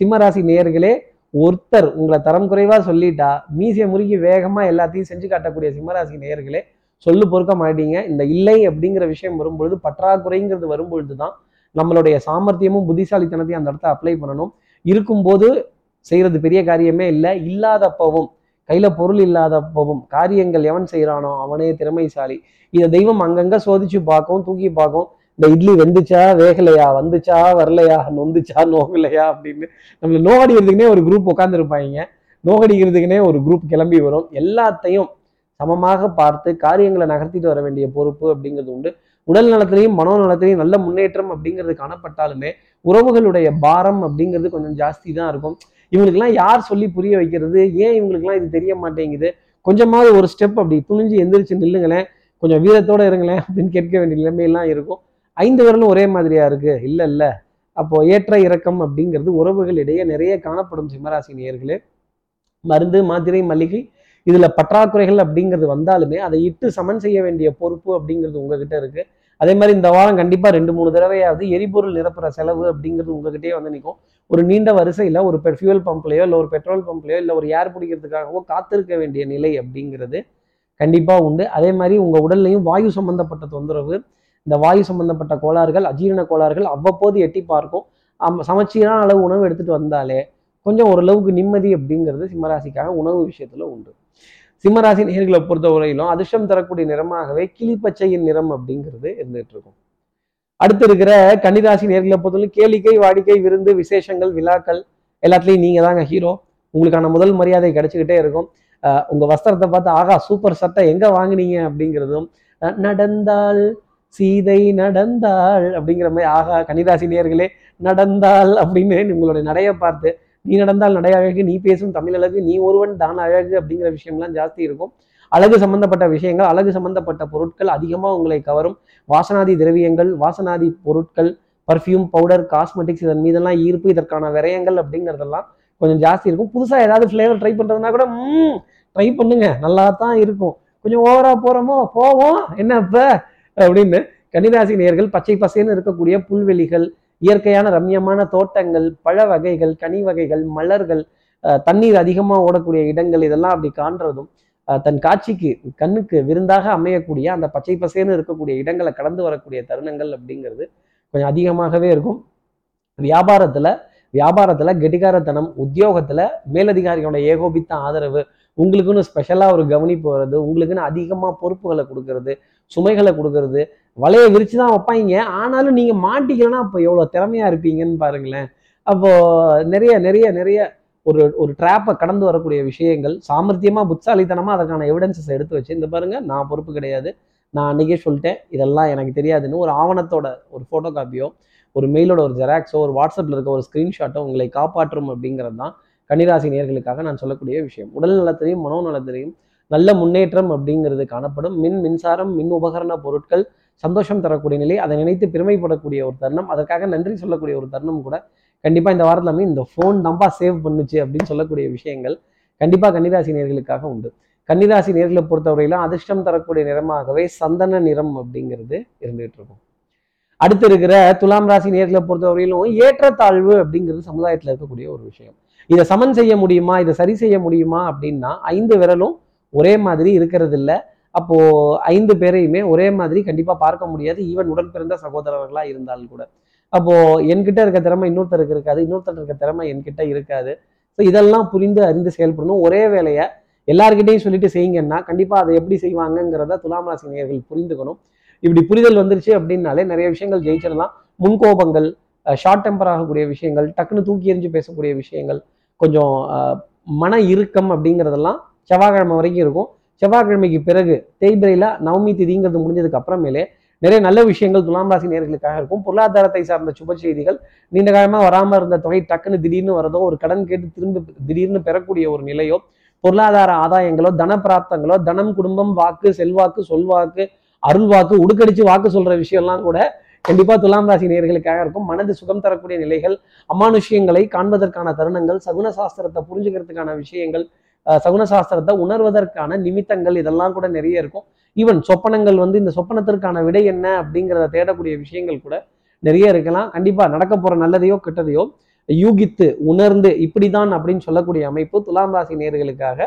சிம்மராசி நேர்களே ஒருத்தர் உங்களை தரம் குறைவா சொல்லிட்டா மீசியை முறுக்கி வேகமா எல்லாத்தையும் செஞ்சு காட்டக்கூடிய சிம்மராசி நேயர்களே சொல்லு பொறுக்க மாட்டீங்க. இந்த இல்லை அப்படிங்கிற விஷயம் வரும்பொழுது பற்றாக்குறைங்கிறது வரும்பொழுது தான் நம்மளுடைய சாமர்த்தியமும் புத்திசாலித்தனத்தையும் அந்த இடத்த அப்ளை பண்ணணும். இருக்கும்போது செய்யறது பெரிய காரியமே இல்லை. இல்லாதப்பவும் கையில பொருள் இல்லாதப்பவும் காரியங்கள் எவன் செய்யறானோ அவனே திறமைசாலி. இதை தெய்வம் அங்கங்க சோதிச்சு பார்க்கும் தூக்கி பார்க்கும் இந்த இட்லி வெந்துச்சா வேகலையா? வந்துச்சா வரலையா? நொந்துச்சா நோகலையா? அப்படின்னு நம்மள நோகடிக்கிறதுக்குனே ஒரு குரூப் உட்காந்துருப்பாங்க நோகடிக்கிறதுக்குனே ஒரு குரூப் கிளம்பி வரும். எல்லாத்தையும் சமமாக பார்த்து காரியங்களை நகர்த்திட்டு வர வேண்டிய பொறுப்பு அப்படிங்கிறது உண்டு. உடல் நலத்திலையும் மனோ நலத்திலையும் நல்ல முன்னேற்றம் அப்படிங்கிறது காணப்பட்டாலுமே உறவுகளுடைய பாரம் அப்படிங்கிறது கொஞ்சம் ஜாஸ்தி தான் இருக்கும். இவங்களுக்கெல்லாம் யார் சொல்லி புரிய வைக்கிறது? ஏன் இவங்களுக்குலாம் இது தெரிய மாட்டேங்குது? கொஞ்சமாவது ஒரு ஸ்டெப் அப்படி துணிஞ்சு எந்திரிச்சு நில்லுங்களேன். கொஞ்சம் வீரத்தோட இருங்களேன் அப்படின்னு கேட்க வேண்டிய நிலைமையெல்லாம் இருக்கும். ஐந்து விரலும் ஒரே மாதிரியா இருக்கு? இல்ல இல்ல. அப்போ ஏற்ற இறக்கம் அப்படிங்கிறது உறவுகளிடையே நிறைய காணப்படும் சிம்மராசி நேர்களே மருந்து மாத்திரை மல்லிகை இதுல பற்றாக்குறைகள் அப்படிங்கிறது வந்தாலுமே அதை இட்டு சமன் செய்ய வேண்டிய பொறுப்பு அப்படிங்கிறது உங்ககிட்ட இருக்கு. அதே மாதிரி இந்த வாரம் கண்டிப்பா ரெண்டு மூணு தடவையாவது எரிபொருள் நிரப்புற செலவு அப்படிங்கிறது உங்ககிட்டயே வந்து நிற்கும் ஒரு நீண்ட வரிசையில ஒரு ஃபியூவல் பம்ப்லையோ இல்லை ஒரு பெட்ரோல் பம்ப்லையோ இல்லை ஒரு ஏர் பிடிக்கிறதுக்காகவோ காத்திருக்க வேண்டிய நிலை அப்படிங்கிறது கண்டிப்பா உண்டு. அதே மாதிரி உங்க உடல்லையும் வாயு சம்பந்தப்பட்ட தொந்தரவு இந்த வாயு சம்பந்தப்பட்ட கோளாறுகள் அஜீரண கோளாறுகள் அவ்வப்போது எட்டி பார்க்கும். சமச்சீரான அளவு உணவு எடுத்துட்டு வந்தாலே கொஞ்சம் ஓரளவுக்கு நிம்மதி அப்படிங்கிறது சிம்மராசிக்காக உணவு விஷயத்துல உண்டு. சிம்மராசி நேர்களை பொறுத்தவரையிலும் அதிர்ஷ்டம் தரக்கூடிய நிறமாகவே கிளிப்பச்சையின் நிறம் அப்படிங்கிறது இருந்துட்டு இருக்கும். அடுத்து இருக்கிற கன்னிராசி நேர்களை பொறுத்தவரை கேளிக்கை வாடிக்கை விருந்து விசேஷங்கள் விழாக்கள் எல்லாத்துலயும் நீங்கள் தாங்க ஹீரோ உங்களுக்கான முதல் மரியாதை கிடைச்சிக்கிட்டே இருக்கும். அஹ் உங்க வஸ்திரத்தை பார்த்து ஆகா சூப்பர் சட்டை எங்க வாங்குனீங்க? அப்படிங்கிறதும் நடந்தால் சீதை நடந்தாள் அப்படிங்கிற மாதிரி ஆகா கன்னிராசி நேர்களே நடந்தாள் அப்படின்னு உங்களுடைய நடையை பார்த்து நீ நடந்தால் நடை அழகு நீ பேசும் தமிழ் அழகு நீ ஒருவன் தான் அழகு அப்படிங்கிற விஷயம்லாம் ஜாஸ்தி இருக்கும். அழகு சம்பந்தப்பட்ட விஷயங்கள் அழகு சம்பந்தப்பட்ட பொருட்கள் அதிகமாக உங்களை கவரும். வாசனாதி திரவியங்கள் வாசனாதி பொருட்கள் பர்ஃப்யூம் பவுடர் காஸ்மெட்டிக்ஸ் இதன் மீதெல்லாம் ஈர்ப்பு இதற்கான விரயங்கள் அப்படிங்கிறதெல்லாம் கொஞ்சம் ஜாஸ்தி இருக்கும். புதுசாக ஏதாவது ஃப்ளேவர் ட்ரை பண்ணுறதுனா கூட ட்ரை பண்ணுங்க நல்லா தான் இருக்கும். கொஞ்சம் ஓவராக போகிறோமோ போவோம் என்ன இப்போ அப்படின்னு கன்னிராசி நேர்கள் பச்சை பசேன்னு இருக்கக்கூடிய புல்வெளிகள் இயற்கையான ரம்யமான தோட்டங்கள் பழ வகைகள் கனி வகைகள் மலர்கள் தண்ணீர் அதிகமாக ஓடக்கூடிய இடங்கள் இதெல்லாம் அப்படி காண்றதும் தன் காட்சிக்கு கண்ணுக்கு விருந்தாக அமையக்கூடிய அந்த பச்சை பசேன்னு இருக்கக்கூடிய இடங்களை கடந்து வரக்கூடிய தருணங்கள் அப்படிங்கிறது கொஞ்சம் அதிகமாகவே இருக்கும். வியாபாரத்தில் வியாபாரத்தில் கெட்டிகாரத்தனம் உத்தியோகத்தில் மேலதிகாரியோட ஏகோபித்த ஆதரவு உங்களுக்குன்னு ஸ்பெஷலாக ஒரு கவனிப்பு வர்றது உங்களுக்குன்னு அதிகமாக பொறுப்புகளை கொடுக்கறது சுமைகளை கொடுக்கறது. வலையை விரிச்சு தான் வைப்பாங்க. ஆனாலும் நீங்கள் மாட்டிக்கலன்னா அப்போ எவ்வளோ திறமையாக இருப்பீங்கன்னு பாருங்களேன். அப்போ நிறைய நிறைய நிறைய ஒரு ஒரு ட்ராப்பை கடந்து வரக்கூடிய விஷயங்கள் சாமர்த்தியமாக புத்தாலித்தனமாக அதற்கான எவிடன்சஸ் எடுத்து வச்சு இந்த பாருங்க நான் பொறுப்பு கிடையாது. நான் அன்றைக்கே சொல்லிட்டேன் இதெல்லாம் எனக்கு தெரியாதுன்னு ஒரு ஆவணத்தோட ஒரு ஃபோட்டோ காப்பியோ ஒரு மெயிலோட ஒரு ஜெராக்ஸோ ஒரு வாட்ஸ்அப்பில் இருக்க ஒரு ஸ்க்ரீன்ஷாட்டோ உங்களை காப்பாற்றும் அப்படிங்கிறது தான் கன்னிராசி நேர்களுக்காக நான் சொல்லக்கூடிய விஷயம். உடல் நலத்திலையும் மனோ நலத்திலையும் நல்ல முன்னேற்றம் அப்படிங்கிறது காணப்படும். மின் மின்சாரம் மின் உபகரண பொருட்கள் சந்தோஷம் தரக்கூடிய நிலை அதை நினைத்து பெருமைப்படக்கூடிய ஒரு தருணம். அதற்காக நன்றி சொல்லக்கூடிய ஒரு தருணம் கூட கண்டிப்பாக இந்த வாரத்தில் அமையும். இந்த ஃபோன் தான்ப்பா சேவ் பண்ணுச்சு அப்படின்னு சொல்லக்கூடிய விஷயங்கள் கண்டிப்பாக கன்னிராசி நேர்களுக்காக உண்டு. கன்னிராசி நேர்களை பொறுத்தவரையிலும் அதிர்ஷ்டம் தரக்கூடிய நிறமாகவே சந்தன நிறம் அப்படிங்கிறது இருந்துகிட்டு இருக்கும். அடுத்து இருக்கிற துலாம் ராசி நேர்களை பொறுத்தவரையிலும் ஏற்றத்தாழ்வு அப்படிங்கிறது சமுதாயத்தில் இருக்கக்கூடிய ஒரு விஷயம். இதை சமன் செய்ய முடியுமா? இதை சரி செய்ய முடியுமா? அப்படின்னா ஐந்து விரலும் ஒரே மாதிரி இருக்கிறது இல்லை அப்போது ஐந்து பேரையுமே ஒரே மாதிரி கண்டிப்பாக பார்க்க முடியாது. ஈவன் உடன் பிறந்த சகோதரர்களாக இருந்தாலும் கூட. அப்போது என்கிட்ட இருக்க திறமை இன்னொருத்தருக்கு இருக்காது. இன்னொருத்தர் இருக்க திறமை என்கிட்ட இருக்காது. ஸோ இதெல்லாம் புரிந்து அறிந்து செயல்படணும். ஒரே வேலையை எல்லாருக்கிட்டையும் சொல்லிட்டு செய்யுங்கன்னா கண்டிப்பாக அதை எப்படி செய்வாங்கங்கிறத துலாம் ராசி நேயர்கள் புரிந்துக்கணும். இப்படி புரிதல் வந்துருச்சு அப்படின்னாலே நிறைய விஷயங்கள் ஜெயிச்சிடலாம். முன்கோபங்கள் ஷார்ட் டெம்பர் ஆகக்கூடிய விஷயங்கள் டக்குன்னு தூக்கி எறிஞ்சு பேசக்கூடிய விஷயங்கள் கொஞ்சம் மன இறுக்கம் அப்படிங்கிறதெல்லாம் செவ்வாய்க்கிழமை வரைக்கும் இருக்கும். செவ்வாய்க்கிழமைக்கு பிறகு தேய்பிரையில நவமி திதிங்கிறது முடிஞ்சதுக்கு அப்புறமேலே நிறைய நல்ல விஷயங்கள் துலாம் ராசி நேர்களுக்காக இருக்கும். பொருளாதாரத்தை சார்ந்த சுப செய்திகள் நீண்ட காலமாக வராமல் இருந்த தொகை டக்குன்னு திடீர்னு வரதோ ஒரு கடன் கேட்டு திரும்ப திடீர்னு பெறக்கூடிய ஒரு நிலையோ பொருளாதார ஆதாயங்களோ தன பிராப்தங்களோ தனம் குடும்பம் வாக்கு செல்வாக்கு சொல்வாக்கு அருள்வாக்கு உடுக்கடிச்சு வாக்கு சொல்ற விஷயம்லாம் கூட கண்டிப்பா துலாம் ராசி நேர்களுக்காக இருக்கும். மனது சுகம் தரக்கூடிய நிலைகள் அமானுஷ்யங்களை காண்பதற்கான தருணங்கள் சகுன சாஸ்திரத்தை புரிஞ்சுக்கிறதுக்கான விஷயங்கள் சகுன சாஸ்திரத்தை உணர்வதற்கான நிமித்தங்கள் இதெல்லாம் கூட நிறைய இருக்கும். ஈவன் சொப்பனங்கள் வந்து இந்த சொப்பனத்திற்கான விடை என்ன அப்படிங்கிறத தேடக்கூடிய விஷயங்கள் கூட நிறைய இருக்கலாம். கண்டிப்பா நடக்க போற நல்லதையோ கெட்டதையோ யூகித்து உணர்ந்து இப்படிதான் அப்படின்னு சொல்லக்கூடிய அமைப்பு துலாம் ராசி நேர்களுக்காக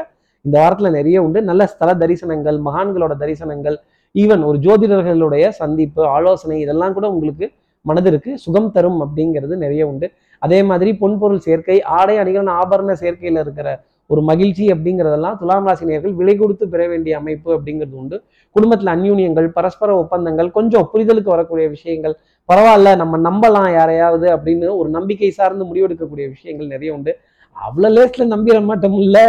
இந்த வாரத்துல நிறைய உண்டு. நல்ல ஸ்தல தரிசனங்கள் மகான்களோட தரிசனங்கள் ஈவன் ஒரு ஜோதிடர்களுடைய சந்திப்பு ஆலோசனை இதெல்லாம் கூட உங்களுக்கு மனதிற்கு சுகம் தரும் அப்படிங்கிறது நிறைய உண்டு. அதே மாதிரி பொன்பொருள் சேர்க்கை ஆடை அணிகள் ஆபரண சேர்க்கையில இருக்கிற ஒரு மகிழ்ச்சி அப்படிங்கிறதெல்லாம் துலாம் ராசினியர்கள் விலை கொடுத்து பெற வேண்டிய அமைப்பு அப்படிங்கிறது உண்டு. குடும்பத்தில் அந்யூன்யங்கள் பரஸ்பர ஒப்பந்தங்கள் கொஞ்சம் புரிதலுக்கு வரக்கூடிய விஷயங்கள் பரவாயில்ல நம்ம நம்பலாம் யாரையாவது அப்படின்னு ஒரு நம்பிக்கை சார்ந்து முடிவெடுக்கக்கூடிய விஷயங்கள் நிறைய உண்டு. அவ்வளோ லேஸில் நம்பிட மாட்டோம்ல.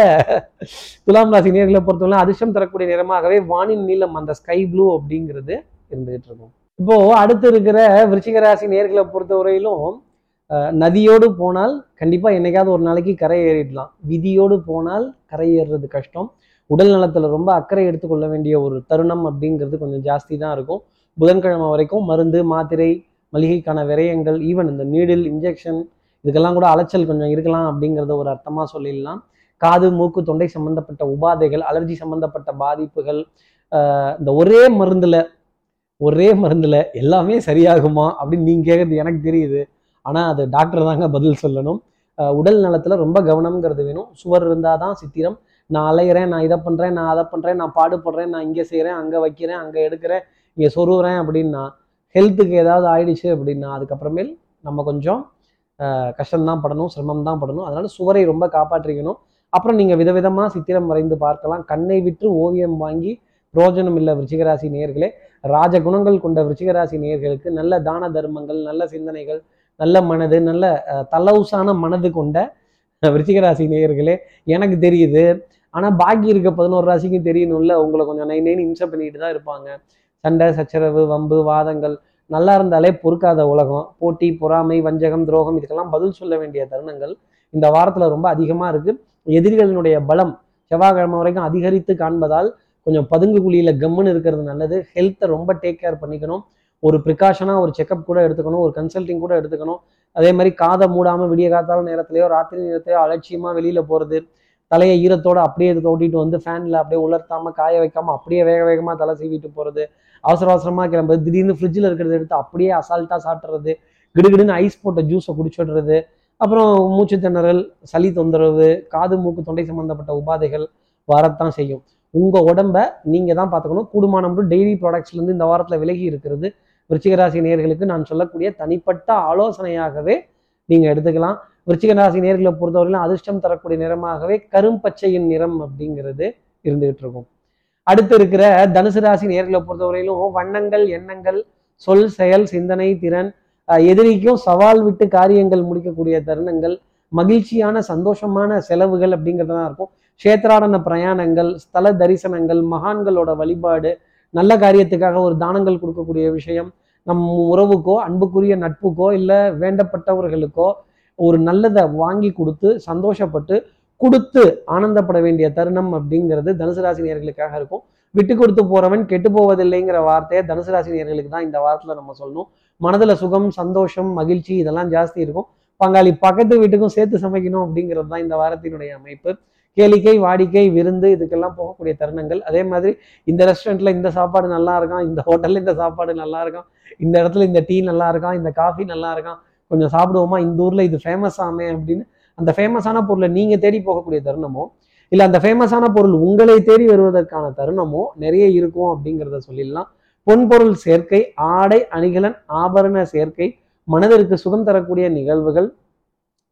துலாம் ராசி நேர்களை பொறுத்தவரை அதிர்ஷ்டம் தரக்கூடிய நிறமாகவே வானின் நீளம் அந்த ஸ்கை ப்ளூ அப்படிங்கிறது இருந்துகிட்டு இருக்கும். இப்போ அடுத்து இருக்கிற விருச்சிக ராசி நேர்களை பொறுத்தவரையிலும் நதியோடு போனால் கண்டிப்பாக என்னைக்காவது ஒரு நாளைக்கு கரை ஏறிடலாம். விதியோடு போனால் கரை ஏறுறது கஷ்டம். உடல் நலத்தில் ரொம்ப அக்கறை எடுத்துக்கொள்ள வேண்டிய ஒரு தருணம் அப்படிங்கிறது கொஞ்சம் ஜாஸ்தி தான் இருக்கும். புதன்கிழமை வரைக்கும் மருந்து மாத்திரை மளிகைக்கான விரயங்கள் ஈவன் இந்த நீடில் இன்ஜெக்ஷன் இதுக்கெல்லாம் கூட அலைச்சல் கொஞ்சம் இருக்கலாம் அப்படிங்கிறத ஒரு அர்த்தமாக சொல்லிடலாம். காது மூக்கு தொண்டை சம்பந்தப்பட்ட உபாதைகள் அலர்ஜி சம்பந்தப்பட்ட பாதிப்புகள் இந்த ஒரே மருந்தில் ஒரே மருந்தில் எல்லாமே சரியாகுமா அப்படின்னு நீங்க கேட்குறது எனக்கு தெரியுது. ஆனால் அது டாக்டர் தாங்க பதில் சொல்லணும். உடல் நலத்தில் ரொம்ப கவனம்ங்கிறது வேணும். சுவர் இருந்தால் தான் சித்திரம். நான் அலையிறேன் நான் இதை பண்ணுறேன் நான் அதை பண்ணுறேன் நான் பாடுபடுறேன் நான் இங்கே செய்கிறேன் அங்கே வைக்கிறேன் அங்கே எடுக்கிறேன் இங்கே சொருகிறேன் அப்படின்னா ஹெல்த்துக்கு ஏதாவது ஆயிடுச்சு அப்படின்னா அதுக்கப்புறமேல் நம்ம கொஞ்சம் கஷ்டம்தான் படணும் சிரமம் தான் படணும். அதனால் சுவரை ரொம்ப காப்பாற்றிக்கணும். அப்புறம் நீங்கள் விதவிதமாக சித்திரம் வரைந்து பார்க்கலாம். கண்ணை விற்று ஓவியம் வாங்கி பிரோஜனம் இல்லை விருச்சிகராசி நேர்களே ராஜ குணங்கள் கொண்ட விருச்சிகராசி நேர்களுக்கு நல்ல தான தர்மங்கள் நல்ல சிந்தனைகள் நல்ல மனது நல்ல தலவுசான மனது கொண்ட விருச்சிகராசி நேயர்களே எனக்கு தெரியுது. ஆனால் பாக்கி இருக்க பதினோரு ராசிக்கும் தெரியணும்ல உங்களை கொஞ்சம் நை நைன்னு இம்சை பண்ணிட்டு தான் இருப்பாங்க. சண்டை சச்சரவு வம்பு வாதங்கள் நல்லா இருந்தாலே பொறுக்காத உலகம். போட்டி பொறாமை வஞ்சகம் துரோகம் இதுக்கெல்லாம் பதில் சொல்ல வேண்டிய தருணங்கள் இந்த வாரத்தில் ரொம்ப அதிகமாக இருக்குது எதிரிகளினுடைய பலம் செவ்வாய்க்கிழமை வரைக்கும் அதிகரித்து காண்பதால் கொஞ்சம் பதுங்கு குழியில் கம்முன்னு இருக்கிறது நல்லது. ஹெல்த்தை ரொம்ப டேக் கேர் பண்ணிக்கணும். ஒரு ப்ரிகாஷனாக ஒரு செக்கப் கூட எடுத்துக்கணும் ஒரு கன்சல்டிங் கூட எடுத்துக்கணும். அதே மாதிரி காதை மூடாமல் விடிய காத்தால நேரத்திலையோ ராத்திரி நேரத்திலையோ அலட்சியமாக வெளியில் போகிறது தலையை ஈரத்தோடு அப்படியே இது ஓட்டிட்டு வந்து ஃபேனில் அப்படியே உலர்த்தாமல் காய வைக்காமல் அப்படியே வேக வேகமாக தலை சீவிட்டு போகிறது அவசர அவசரமாக கிளம்புறது திடீர்னு ஃப்ரிட்ஜில் இருக்கிறத எடுத்து அப்படியே அசால்ட்டாக சாப்பிட்றது கிடுகிடுன்னு ஐஸ் போட்ட ஜூஸை குடிச்சுடுறது அப்புறம் மூச்சு திணறல் சளி தொந்தரவு காது மூக்கு தொண்டை சம்மந்தப்பட்ட உபாதைகள் வரத்தான் செய்யும். உங்கள் உடம்ப நீங்கள் தான் பார்த்துக்கணும். கூடுமானம் டெய்லி ப்ராடக்ட்ஸ்லேருந்து இந்த வாரத்தில் விலகி இருக்கிறது. விருச்சிகராசி நேர்களுக்கு நான் சொல்லக்கூடிய தனிப்பட்ட ஆலோசனையாகவே நீங்கள் எடுத்துக்கலாம். விருச்சிகராசி நேர்களை பொறுத்தவரையிலும் அதிர்ஷ்டம் தரக்கூடிய நிறமாகவே கரும்பச்சையின் நிறம் அப்படிங்கிறது இருந்துகிட்டு இருக்கும். அடுத்து இருக்கிற தனுசு ராசி நேர்களை பொறுத்தவரையிலும் வண்ணங்கள் எண்ணங்கள் சொல் செயல் சிந்தனை திறன் எதிரிக்கும் சவால் விட்டு காரியங்கள் முடிக்கக்கூடிய தருணங்கள் மகிழ்ச்சியான சந்தோஷமான செலவுகள் அப்படிங்கிறதுலாம் இருக்கும். கஷேத்ராடன பிரயாணங்கள் ஸ்தல தரிசனங்கள் மகான்களோட வழிபாடு நல்ல காரியத்துக்காக ஒரு தானங்கள் கொடுக்கக்கூடிய விஷயம் நம் உறவுக்கோ அன்புக்குரிய நட்புக்கோ இல்லை வேண்டப்பட்டவர்களுக்கோ ஒரு நல்லதை வாங்கி கொடுத்து சந்தோஷப்பட்டு கொடுத்து ஆனந்தப்பட வேண்டிய தருணம் அப்படிங்கிறது தனுசு ராசினியர்களுக்காக இருக்கும். விட்டு கொடுத்து போறவன் கெட்டு போவதில்லைங்கிற வார்த்தையை தனுசு ராசினியர்களுக்கு தான் இந்த வாரத்துல நம்ம சொல்லணும். மனதுல சுகம் சந்தோஷம் மகிழ்ச்சி இதெல்லாம் ஜாஸ்தி இருக்கும். பங்காளி பக்கத்து வீட்டுக்கும் சேர்த்து சமைக்கணும் அப்படிங்கிறது தான் இந்த வாரத்தினுடைய அமைப்பு. கேளிக்கை வாடிக்கை விருந்து இதுக்கெல்லாம் போகக்கூடிய தருணங்கள். அதே மாதிரி இந்த ரெஸ்டாரண்ட்ல இந்த சாப்பாடு நல்லா இருக்கான் இந்த ஹோட்டல்ல இந்த சாப்பாடு நல்லா இருக்கான் இந்த இடத்துல இந்த டீ நல்லா இருக்கான் இந்த காஃபி நல்லா இருக்கான் கொஞ்சம் சாப்பிடுவோமா? இந்த ஊர்ல இது ஃபேமஸ் ஆமே அப்படின்னு அந்த ஃபேமஸான பொருளை நீங்க தேடி போகக்கூடிய தருணமோ இல்ல அந்த ஃபேமஸான பொருள் உங்களை தேடி வருவதற்கான தருணமோ நிறைய இருக்கும் அப்படிங்கிறத சொல்லிடலாம். பொன்பொருள் சேர்க்கை ஆடை அணிகலன் ஆபரண சேர்க்கை மனதிற்கு சுகம் தரக்கூடிய நிகழ்வுகள்.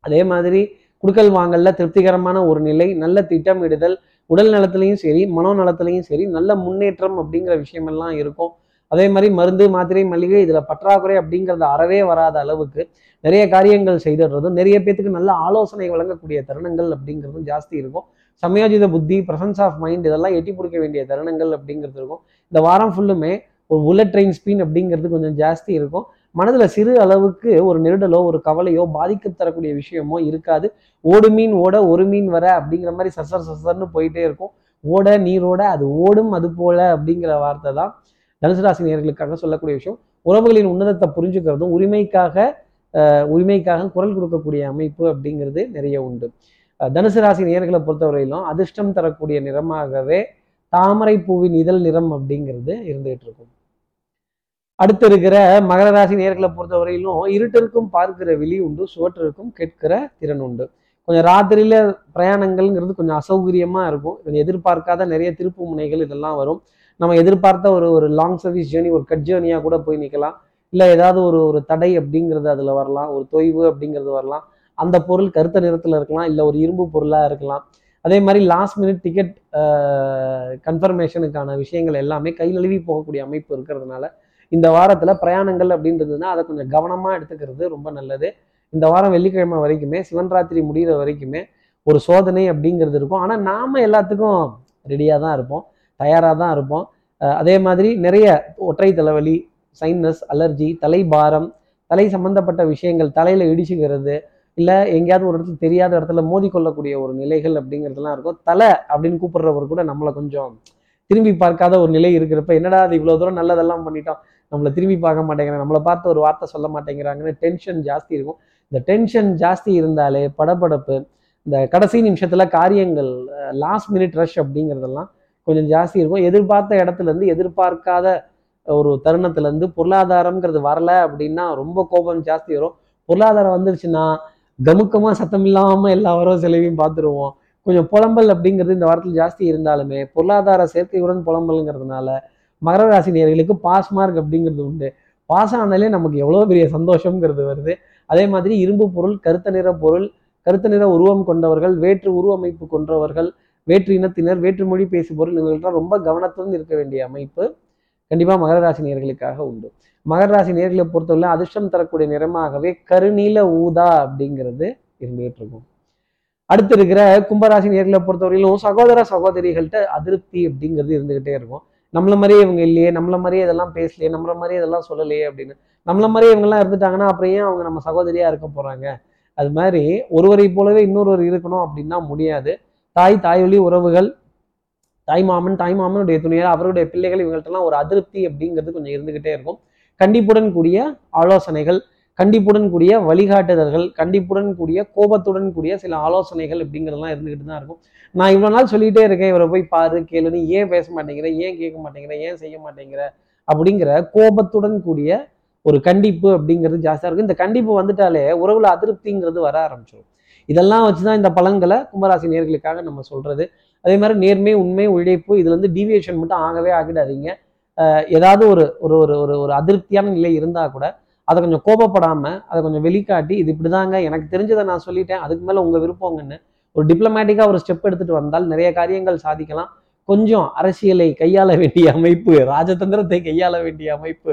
அதே மாதிரி குடுக்கல் வாங்கல்ல திருப்திகரமான ஒரு நிலை நல்ல திட்டமிடுதல் உடல் நலத்திலையும் சரி மனோ நலத்துலையும் சரி நல்ல முன்னேற்றம் அப்படிங்கிற விஷயமெல்லாம் இருக்கும். அதே மாதிரி மருந்து மாத்திரை மளிகை இதில் பற்றாக்குறை அப்படிங்கிறது அறவே வராத அளவுக்கு நிறைய காரியங்கள் செய்துடுறதும் நிறைய பேத்துக்கு நல்ல ஆலோசனை வழங்கக்கூடிய தருணங்கள் அப்படிங்கிறதும் ஜாஸ்தி இருக்கும். சமயோஜித புத்தி பிரசன்ஸ் ஆஃப் மைண்ட் இதெல்லாம் எட்டி பிடிக்க வேண்டிய தருணங்கள் அப்படிங்கிறது இருக்கும். இந்த வாரம் ஃபுல்லுமே ஒரு புல்லட் ட்ரெயின் ஸ்பீன் அப்படிங்கிறது கொஞ்சம் ஜாஸ்தி இருக்கும். மனதில் சிறு அளவுக்கு ஒரு நெருடலோ ஒரு கவலையோ பாதிக்க தரக்கூடிய விஷயமோ இருக்காது. ஓடு மீன் ஓட ஒரு மீன் வர அப்படிங்கிற மாதிரி சசர் சசர்னு போயிட்டே இருக்கும். ஓட நீரோட அது ஓடும் அது போல அப்படிங்கிற வார்த்தை தான் தனுசு ராசி நேர்களுக்காக சொல்லக்கூடிய விஷயம். உறவுகளின் உன்னதத்தை புரிஞ்சுக்கிறதும் உரிமைக்காக உரிமைக்காக குரல் கொடுக்கக்கூடிய அமைப்பு அப்படிங்கிறது நிறைய உண்டு. தனுசு ராசி நேர்களை பொறுத்தவரையிலும் அதிர்ஷ்டம் தரக்கூடிய நிறமாகவே தாமரை பூவின் இதழ் நிறம் அப்படிங்கிறது இருந்துகிட்டு இருக்கும். அடுத்து இருக்கிற மகர ராசி நேர்களை பொறுத்தவரையிலும் இருட்டிற்கும் பார்க்கிற விழி உண்டு சுவற்றிற்கும் கேட்கிற திறன் உண்டு. கொஞ்சம் ராத்திரியில பிரயாணங்கள்ங்கிறது கொஞ்சம் அசௌகரியமா இருக்கும். கொஞ்சம் எதிர்பார்க்காத நிறைய திருப்பு முனைகள் இதெல்லாம் வரும். நம்ம எதிர்பார்த்த ஒரு ஒரு லாங் சர்வீஸ் ஜேர்னி ஒரு கட் ஜேர்னியாக கூட போய் நிற்கலாம் இல்லை ஏதாவது ஒரு ஒரு தடை அப்படிங்கிறது அதில் வரலாம். ஒரு தொய்வு அப்படிங்கிறது வரலாம். அந்த பொருள் கருத்த நிறத்தில் இருக்கலாம். இல்லை ஒரு இரும்பு பொருளாக இருக்கலாம். அதே மாதிரி லாஸ்ட் மினிட் டிக்கெட் கன்ஃபர்மேஷனுக்கான விஷயங்கள் எல்லாமே கை நழுவி போகக்கூடிய அமைப்பு இருக்கிறதுனால இந்த வாரத்தில் பிரயாணங்கள் அப்படின்றதுன்னா அதை கொஞ்சம் கவனமாக எடுத்துக்கிறது ரொம்ப நல்லது. இந்த வாரம் வெள்ளிக்கிழமை வரைக்குமே சிவன் ராத்திரி முடிகிற வரைக்குமே ஒரு சோதனை அப்படிங்கிறது இருக்கும். ஆனால் நாம எல்லாத்துக்கும் ரெடியாக தான் இருப்போம். தயாராக தான் இருப்போம். அதே மாதிரி நிறைய ஒற்றை தலைவலி சைனஸ் அலர்ஜி தலைபாரம் தலை சம்பந்தப்பட்ட விஷயங்கள் தலையில் இடிச்சுக்கிறது இல்லை எங்கேயாவது ஒரு இடத்துல தெரியாத இடத்துல மோதி கொள்ளக்கூடிய ஒரு நிலைகள் அப்படிங்கிறதுலாம் இருக்கும். தலை அப்படின்னு கூப்பிடுறவர் கூட நம்மளை கொஞ்சம் திரும்பி பார்க்காத ஒரு நிலை இருக்கிறப்ப என்னடா அது இவ்வளோ தூரம் நல்லதெல்லாம் பண்ணிட்டோம் நம்மளை திரும்பி பார்க்க மாட்டேங்கிறாங்க. நம்மளை பார்த்து ஒரு வார்த்தை சொல்ல மாட்டேங்கிறாங்கன்னு டென்ஷன் ஜாஸ்தி இருக்கும். இந்த டென்ஷன் ஜாஸ்தி இருந்தாலே படபடப்பு இந்த கடைசி நிமிஷத்தில் காரியங்கள் லாஸ்ட் மினிட் ரஷ் அப்படிங்கிறதெல்லாம் கொஞ்சம் ஜாஸ்தி இருக்கும். எதிர்பார்த்த இடத்துல இருந்து எதிர்பார்க்காத ஒரு தருணத்துலேருந்து பொருளாதாரம்ங்கிறது வரல அப்படின்னா ரொம்ப கோபம் ஜாஸ்தி வரும். பொருளாதாரம் வந்துருச்சுன்னா கமுக்கமாக சத்தம் இல்லாமல் எல்லா வரவும் செலவையும் பார்த்துருவோம். கொஞ்சம் புலம்பல் அப்படிங்கிறது இந்த வாரத்தில் ஜாஸ்தி இருந்தாலுமே பொருளாதார சேர்க்கையுடன் புலம்பல்ங்கிறதுனால மகர ராசி நேர்களுக்கு பாஸ் மார்க் அப்படிங்கிறது உண்டு. பாஸ் ஆனாலே நமக்கு எவ்வளோ பெரிய சந்தோஷங்கிறது வருது. அதே மாதிரி இரும்பு பொருள் கருத்த நிற பொருள் கருத்த நிற உருவம் கொண்டவர்கள் வேற்று உருவமைப்பு கொண்டவர்கள் வேற்று இனத்தினர் வேற்று மொழி பேசு பொருள் இவங்கள்ட்ட ரொம்ப கவனத்துடன் இருக்க வேண்டிய அமைப்பு கண்டிப்பாக மகர ராசி நேர்களுக்காக உண்டு. மகர ராசி நேர்களை பொறுத்தவரை அதிர்ஷ்டம் தரக்கூடிய நிறமாகவே கருநீல ஊதா அப்படிங்கிறது இருந்துகிட்டு இருக்கும். அடுத்து இருக்கிற கும்பராசி நேர்களை பொறுத்தவரையிலும் சகோதர சகோதரிகள்கிட்ட அதிருப்தி அப்படிங்கிறது இருந்துகிட்டே இருக்கும். நம்மள மாதிரியே இவங்க இல்லையே நம்மள மாதிரியே இதெல்லாம் பேசலையே நம்மள மாதிரியே இதெல்லாம் சொல்லலையே அப்படின்னு. நம்மள மாதிரியே இவங்கெல்லாம் இருந்துட்டாங்கன்னா அப்புறம் ஏன் அவங்க நம்ம சகோதரியா இருக்க போறாங்க? அது மாதிரி ஒருவரை போலவே இன்னொருவர் இருக்கணும் அப்படின்னா முடியாது. தாய் தாய்வழி உறவுகள் தாய் மாமன் தாய் மாமனுடைய துணையார் அவருடைய பிள்ளைகள் இவங்கள்ட்டலாம் ஒரு அதிருப்தி அப்படிங்கிறது கொஞ்சம் இருந்துகிட்டே இருக்கும். கண்டிப்புடன் கூடிய ஆலோசனைகள் கண்டிப்புடன் கூடிய வழிகாட்டுதல்கள் கண்டிப்புடன் கூடிய கோபத்துடன் கூடிய சில ஆலோசனைகள் அப்படிங்கிறதெல்லாம் இருந்துகிட்டு தான் இருக்கும். நான் இவ்வளோ நாள் சொல்லிகிட்டே இருக்கேன் இவரை போய் பாரு கேளுன்னு ஏன் பேச மாட்டேங்கிற ஏன் கேட்க மாட்டேங்கிற ஏன் செய்ய மாட்டேங்கிற அப்படிங்கிற கோபத்துடன் கூடிய ஒரு கண்டிப்பு அப்படிங்கிறது ஜாஸ்தியாக இருக்கும். இந்த கண்டிப்பு வந்துட்டாலே உறவுல அதிருப்திங்கிறது வர ஆரம்பிச்சிடும் இதெல்லாம் வச்சு தான் இந்த பலன்களை கும்பராசி நேர்களுக்காக நம்ம சொல்கிறது அதே மாதிரி நேர்மை உண்மை உழைப்பு இதுலேருந்து டீவியேஷன் மட்டும் ஆகவே ஆகிடாதீங்க. ஏதாவது ஒரு ஒரு ஒரு ஒரு ஒரு அதிருப்தியான நிலை இருந்தால் கூட அதை கொஞ்சம் கோபப்படாமல் அதை கொஞ்சம் வெளிக்காட்டி இது இப்படிதாங்க எனக்கு தெரிஞ்சதை நான் சொல்லிட்டேன் அதுக்கு மேலே உங்கள் விருப்பங்கன்னு ஒரு டிப்ளமேட்டிக்காக ஒரு ஸ்டெப் எடுத்துகிட்டு வந்தால் நிறைய காரியங்கள் சாதிக்கலாம். கொஞ்சம் அரசியலை கையாள வேண்டிய அமைப்பு ராஜதந்திரத்தை கையாள வேண்டிய அமைப்பு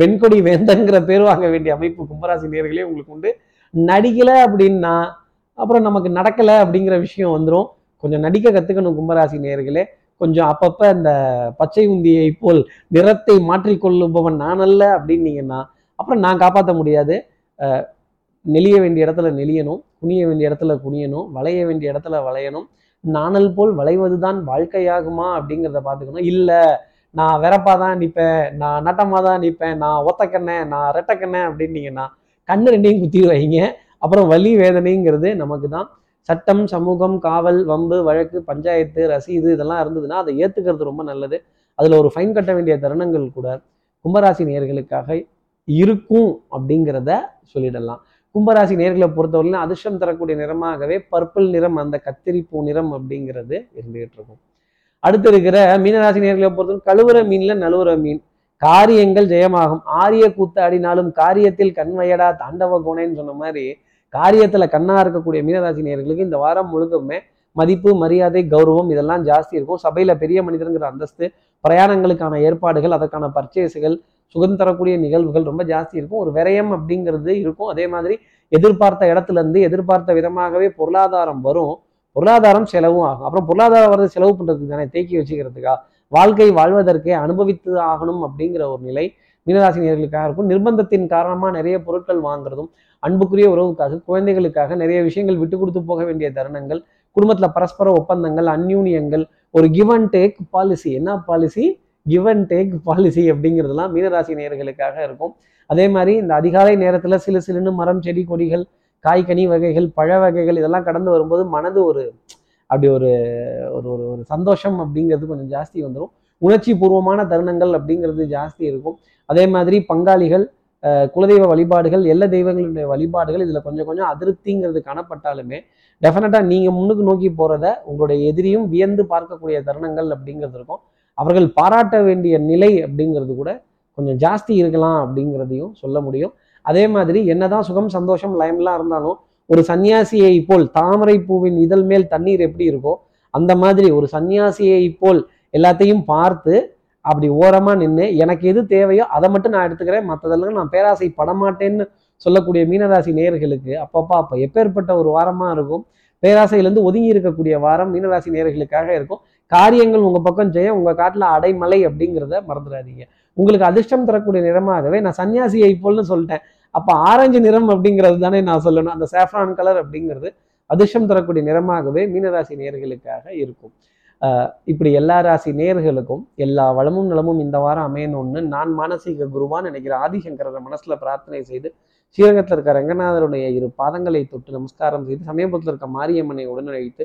வெண்கொடி வேந்தங்கிற பேர் வாங்க வேண்டிய அமைப்பு கும்பராசி நேர்களே உங்களுக்கு உண்டு. நடிக்கலை அப்படின்னா அப்புறம் நமக்கு நடக்கலை அப்படிங்கிற விஷயம் வந்துடும் கொஞ்சம் நடிக்க கற்றுக்கணும் கும்பராசி நேர்களே கொஞ்சம் அப்பப்போ இந்த பச்சை உந்தியை போல் நிறத்தை மாற்றிக்கொள்ளுபவன் நான் அல்ல அப்படின்னீங்கன்னா அப்புறம் நான் காப்பாற்ற முடியாது. நெளிய வேண்டிய இடத்துல நெளியணும் குனிய வேண்டிய இடத்துல குனியணும் வளைய வேண்டிய இடத்துல வளையணும். நாணல் போல் வளைவதுதான் வாழ்க்கையாகுமா அப்படிங்கிறத பார்த்துக்கணும். இல்லை நான் வெறப்பா தான் நிற்பேன் நான் நட்டமாக தான் நிற்பேன் நான் ஒத்தக்கண்ணே நான் ரெட்டக்கண்ணே அப்படின்னீங்கன்னா கண்ணு ரெண்டையும் குத்தி வைங்க. அப்புறம் வலி வேதனைங்கிறது நமக்கு தான். சட்டம் சமூகம் காவல் வம்பு வழக்கு பஞ்சாயத்து ரசீது இதெல்லாம் இருந்ததுன்னா அதை ஏற்றுக்கிறது ரொம்ப நல்லது. அதில் ஒரு ஃபைன் கட்ட வேண்டிய தருணங்கள் கூட கும்பராசி நேர்களுக்காக இருக்கும் அப்படிங்கிறத சொல்லிடலாம். கும்பராசி நேர்களை பொறுத்தவரையிலும் அதிர்ஷ்டம் தரக்கூடிய நிறமாகவே பர்பிள் நிறம் அந்த கத்திரிப்பூ நிறம் அப்படிங்கிறது இருந்துகிட்டு இருக்கும். அடுத்து இருக்கிற மீனராசி நேர்களை பொறுத்தவரை கழுவுற மீன்ல நழுவுற மீன். காரியங்கள் ஜெயமாகும். ஆரிய கூத்து ஆடினாலும் காரியத்தில் கண்வையடா தாண்டவ கோணேன்னு சொன்ன மாதிரி காரியத்துல கண்ணா இருக்கக்கூடிய மீனராசி நேர்களுக்கு இந்த வாரம் முழுக்கமே மதிப்பு மரியாதை கௌரவம் இதெல்லாம் ஜாஸ்தி இருக்கும். சபையில பெரிய மனிதருங்கிற அந்தஸ்து பிரயாணங்களுக்கான ஏற்பாடுகள் அதற்கான பர்ச்சேஸுகள் சுகம் தரக்கூடிய நிகழ்வுகள் ரொம்ப ஜாஸ்தி இருக்கும். ஒரு விரயம் அப்படிங்கிறது இருக்கும். அதே மாதிரி எதிர்பார்த்த இடத்துல இருந்து எதிர்பார்த்த விதமாகவே பொருளாதாரம் வரும். பொருளாதாரம் செலவும் ஆகும். அப்புறம் பொருளாதாரம் வரது செலவு பண்ணுறதுக்கு தானே? தேக்கி வச்சுக்கிறதுக்கா? வாழ்க்கை வாழ்வதற்கே அனுபவித்து ஆகணும் அப்படிங்கிற ஒரு நிலை மீனராசி நேர்களுக்காக இருக்கும். நிர்பந்தத்தின் காரணமாக நிறைய பொருட்கள் வாங்குறதும் அன்புக்குரிய உறவுக்காக குழந்தைகளுக்காக நிறைய விஷயங்கள் விட்டு கொடுத்து போக வேண்டிய தருணங்கள் குடும்பத்தில் பரஸ்பர ஒப்பந்தங்கள் அன்யூனியங்கள் ஒரு கிவ் அண்ட் டேக் பாலிசி என்ன policy give and take policy அப்படிங்கிறதுலாம் மீனராசி நேர்களுக்காக இருக்கும். அதே மாதிரி இந்த அதிகாலை நேரத்தில் சிலு சிலுன்னு மரம் செடி கொடிகள் காய் கனி வகைகள் பழ வகைகள் இதெல்லாம் கடந்து வரும்போது மனது ஒரு அப்படி ஒரு ஒரு ஒரு ஒரு சந்தோஷம் அப்படிங்கிறது கொஞ்சம் ஜாஸ்தி வந்துடும் உணர்ச்சி பூர்வமான தருணங்கள் அப்படிங்கிறது ஜாஸ்தி இருக்கும். அதே மாதிரி பங்காளிகள் குலதெய்வ வழிபாடுகள் எல்லா தெய்வங்களுடைய வழிபாடுகள் இதில் கொஞ்சம் கொஞ்சம் அதிருப்திங்கிறது காணப்பட்டாலுமே டெஃபினட்டாக நீங்கள் முன்னுக்கு நோக்கி போகிறத உங்களுடைய எதிரியும் வியந்து பார்க்கக்கூடிய தருணங்கள் அப்படிங்கிறது இருக்கும். அவர்கள் பாராட்ட வேண்டிய நிலை அப்படிங்கிறது கூட கொஞ்சம் ஜாஸ்தி இருக்கலாம் அப்படிங்கிறதையும் சொல்ல முடியும். அதே மாதிரி என்னதான் சுகம் சந்தோஷம் லயம்லாம் இருந்தாலும் ஒரு சன்னியாசியை போல் தாமரை பூவின் இதழ் மேல் தண்ணீர் எப்படி இருக்கோ அந்த மாதிரி ஒரு சன்னியாசியை போல் எல்லாத்தையும் பார்த்து அப்படி ஓரமாக நின்று எனக்கு எது தேவையோ அதை மட்டும் நான் எடுத்துக்கிறேன். மற்றதெல்லாம் நான் பேராசை படமாட்டேன்னு சொல்லக்கூடிய மீனராசி நேயர்களுக்கு அப்பப்பா அப்போ எப்பேற்பட்ட ஒரு வாரமாக இருக்கும். பேராசையிலேருந்து ஒதுங்கி இருக்கக்கூடிய வாரம் மீனராசி நேர்களுக்காக இருக்கும். காரியங்கள் உங்கள் பக்கம் ஜெயம் உங்கள் காட்டில் அடைமலை அப்படிங்கிறத மறந்துடாதீங்க. உங்களுக்கு அதிர்ஷ்டம் தரக்கூடிய நிறமாகவே நான் சன்னியாசியை போல்னு சொல்லிட்டேன். அப்போ ஆரஞ்சு நிறம் அப்படிங்கிறது தானே நான் சொல்லணும். அந்த சாஃப்ரான் கலர் அப்படிங்கிறது அதிர்ஷ்டம் தரக்கூடிய நிறமாகவே மீனராசி நேர்களுக்காக இருக்கும். இப்படி எல்லா ராசி நேர்களுக்கும் எல்லா வளமும் நலமும் இந்த வாரம் அமையணும்னு நான் மானசீக குருவான்னு நினைக்கிற ஆதிசங்கரரை மனசில் பிரார்த்தனை செய்து ஸ்ரீரங்கத்தில் இருக்க ரங்கநாதருடைய இரு பாதங்களை தொட்டு நமஸ்காரம் செய்து சமயபுரத்தில் இருக்க மாரியம்மனை உடனழைத்து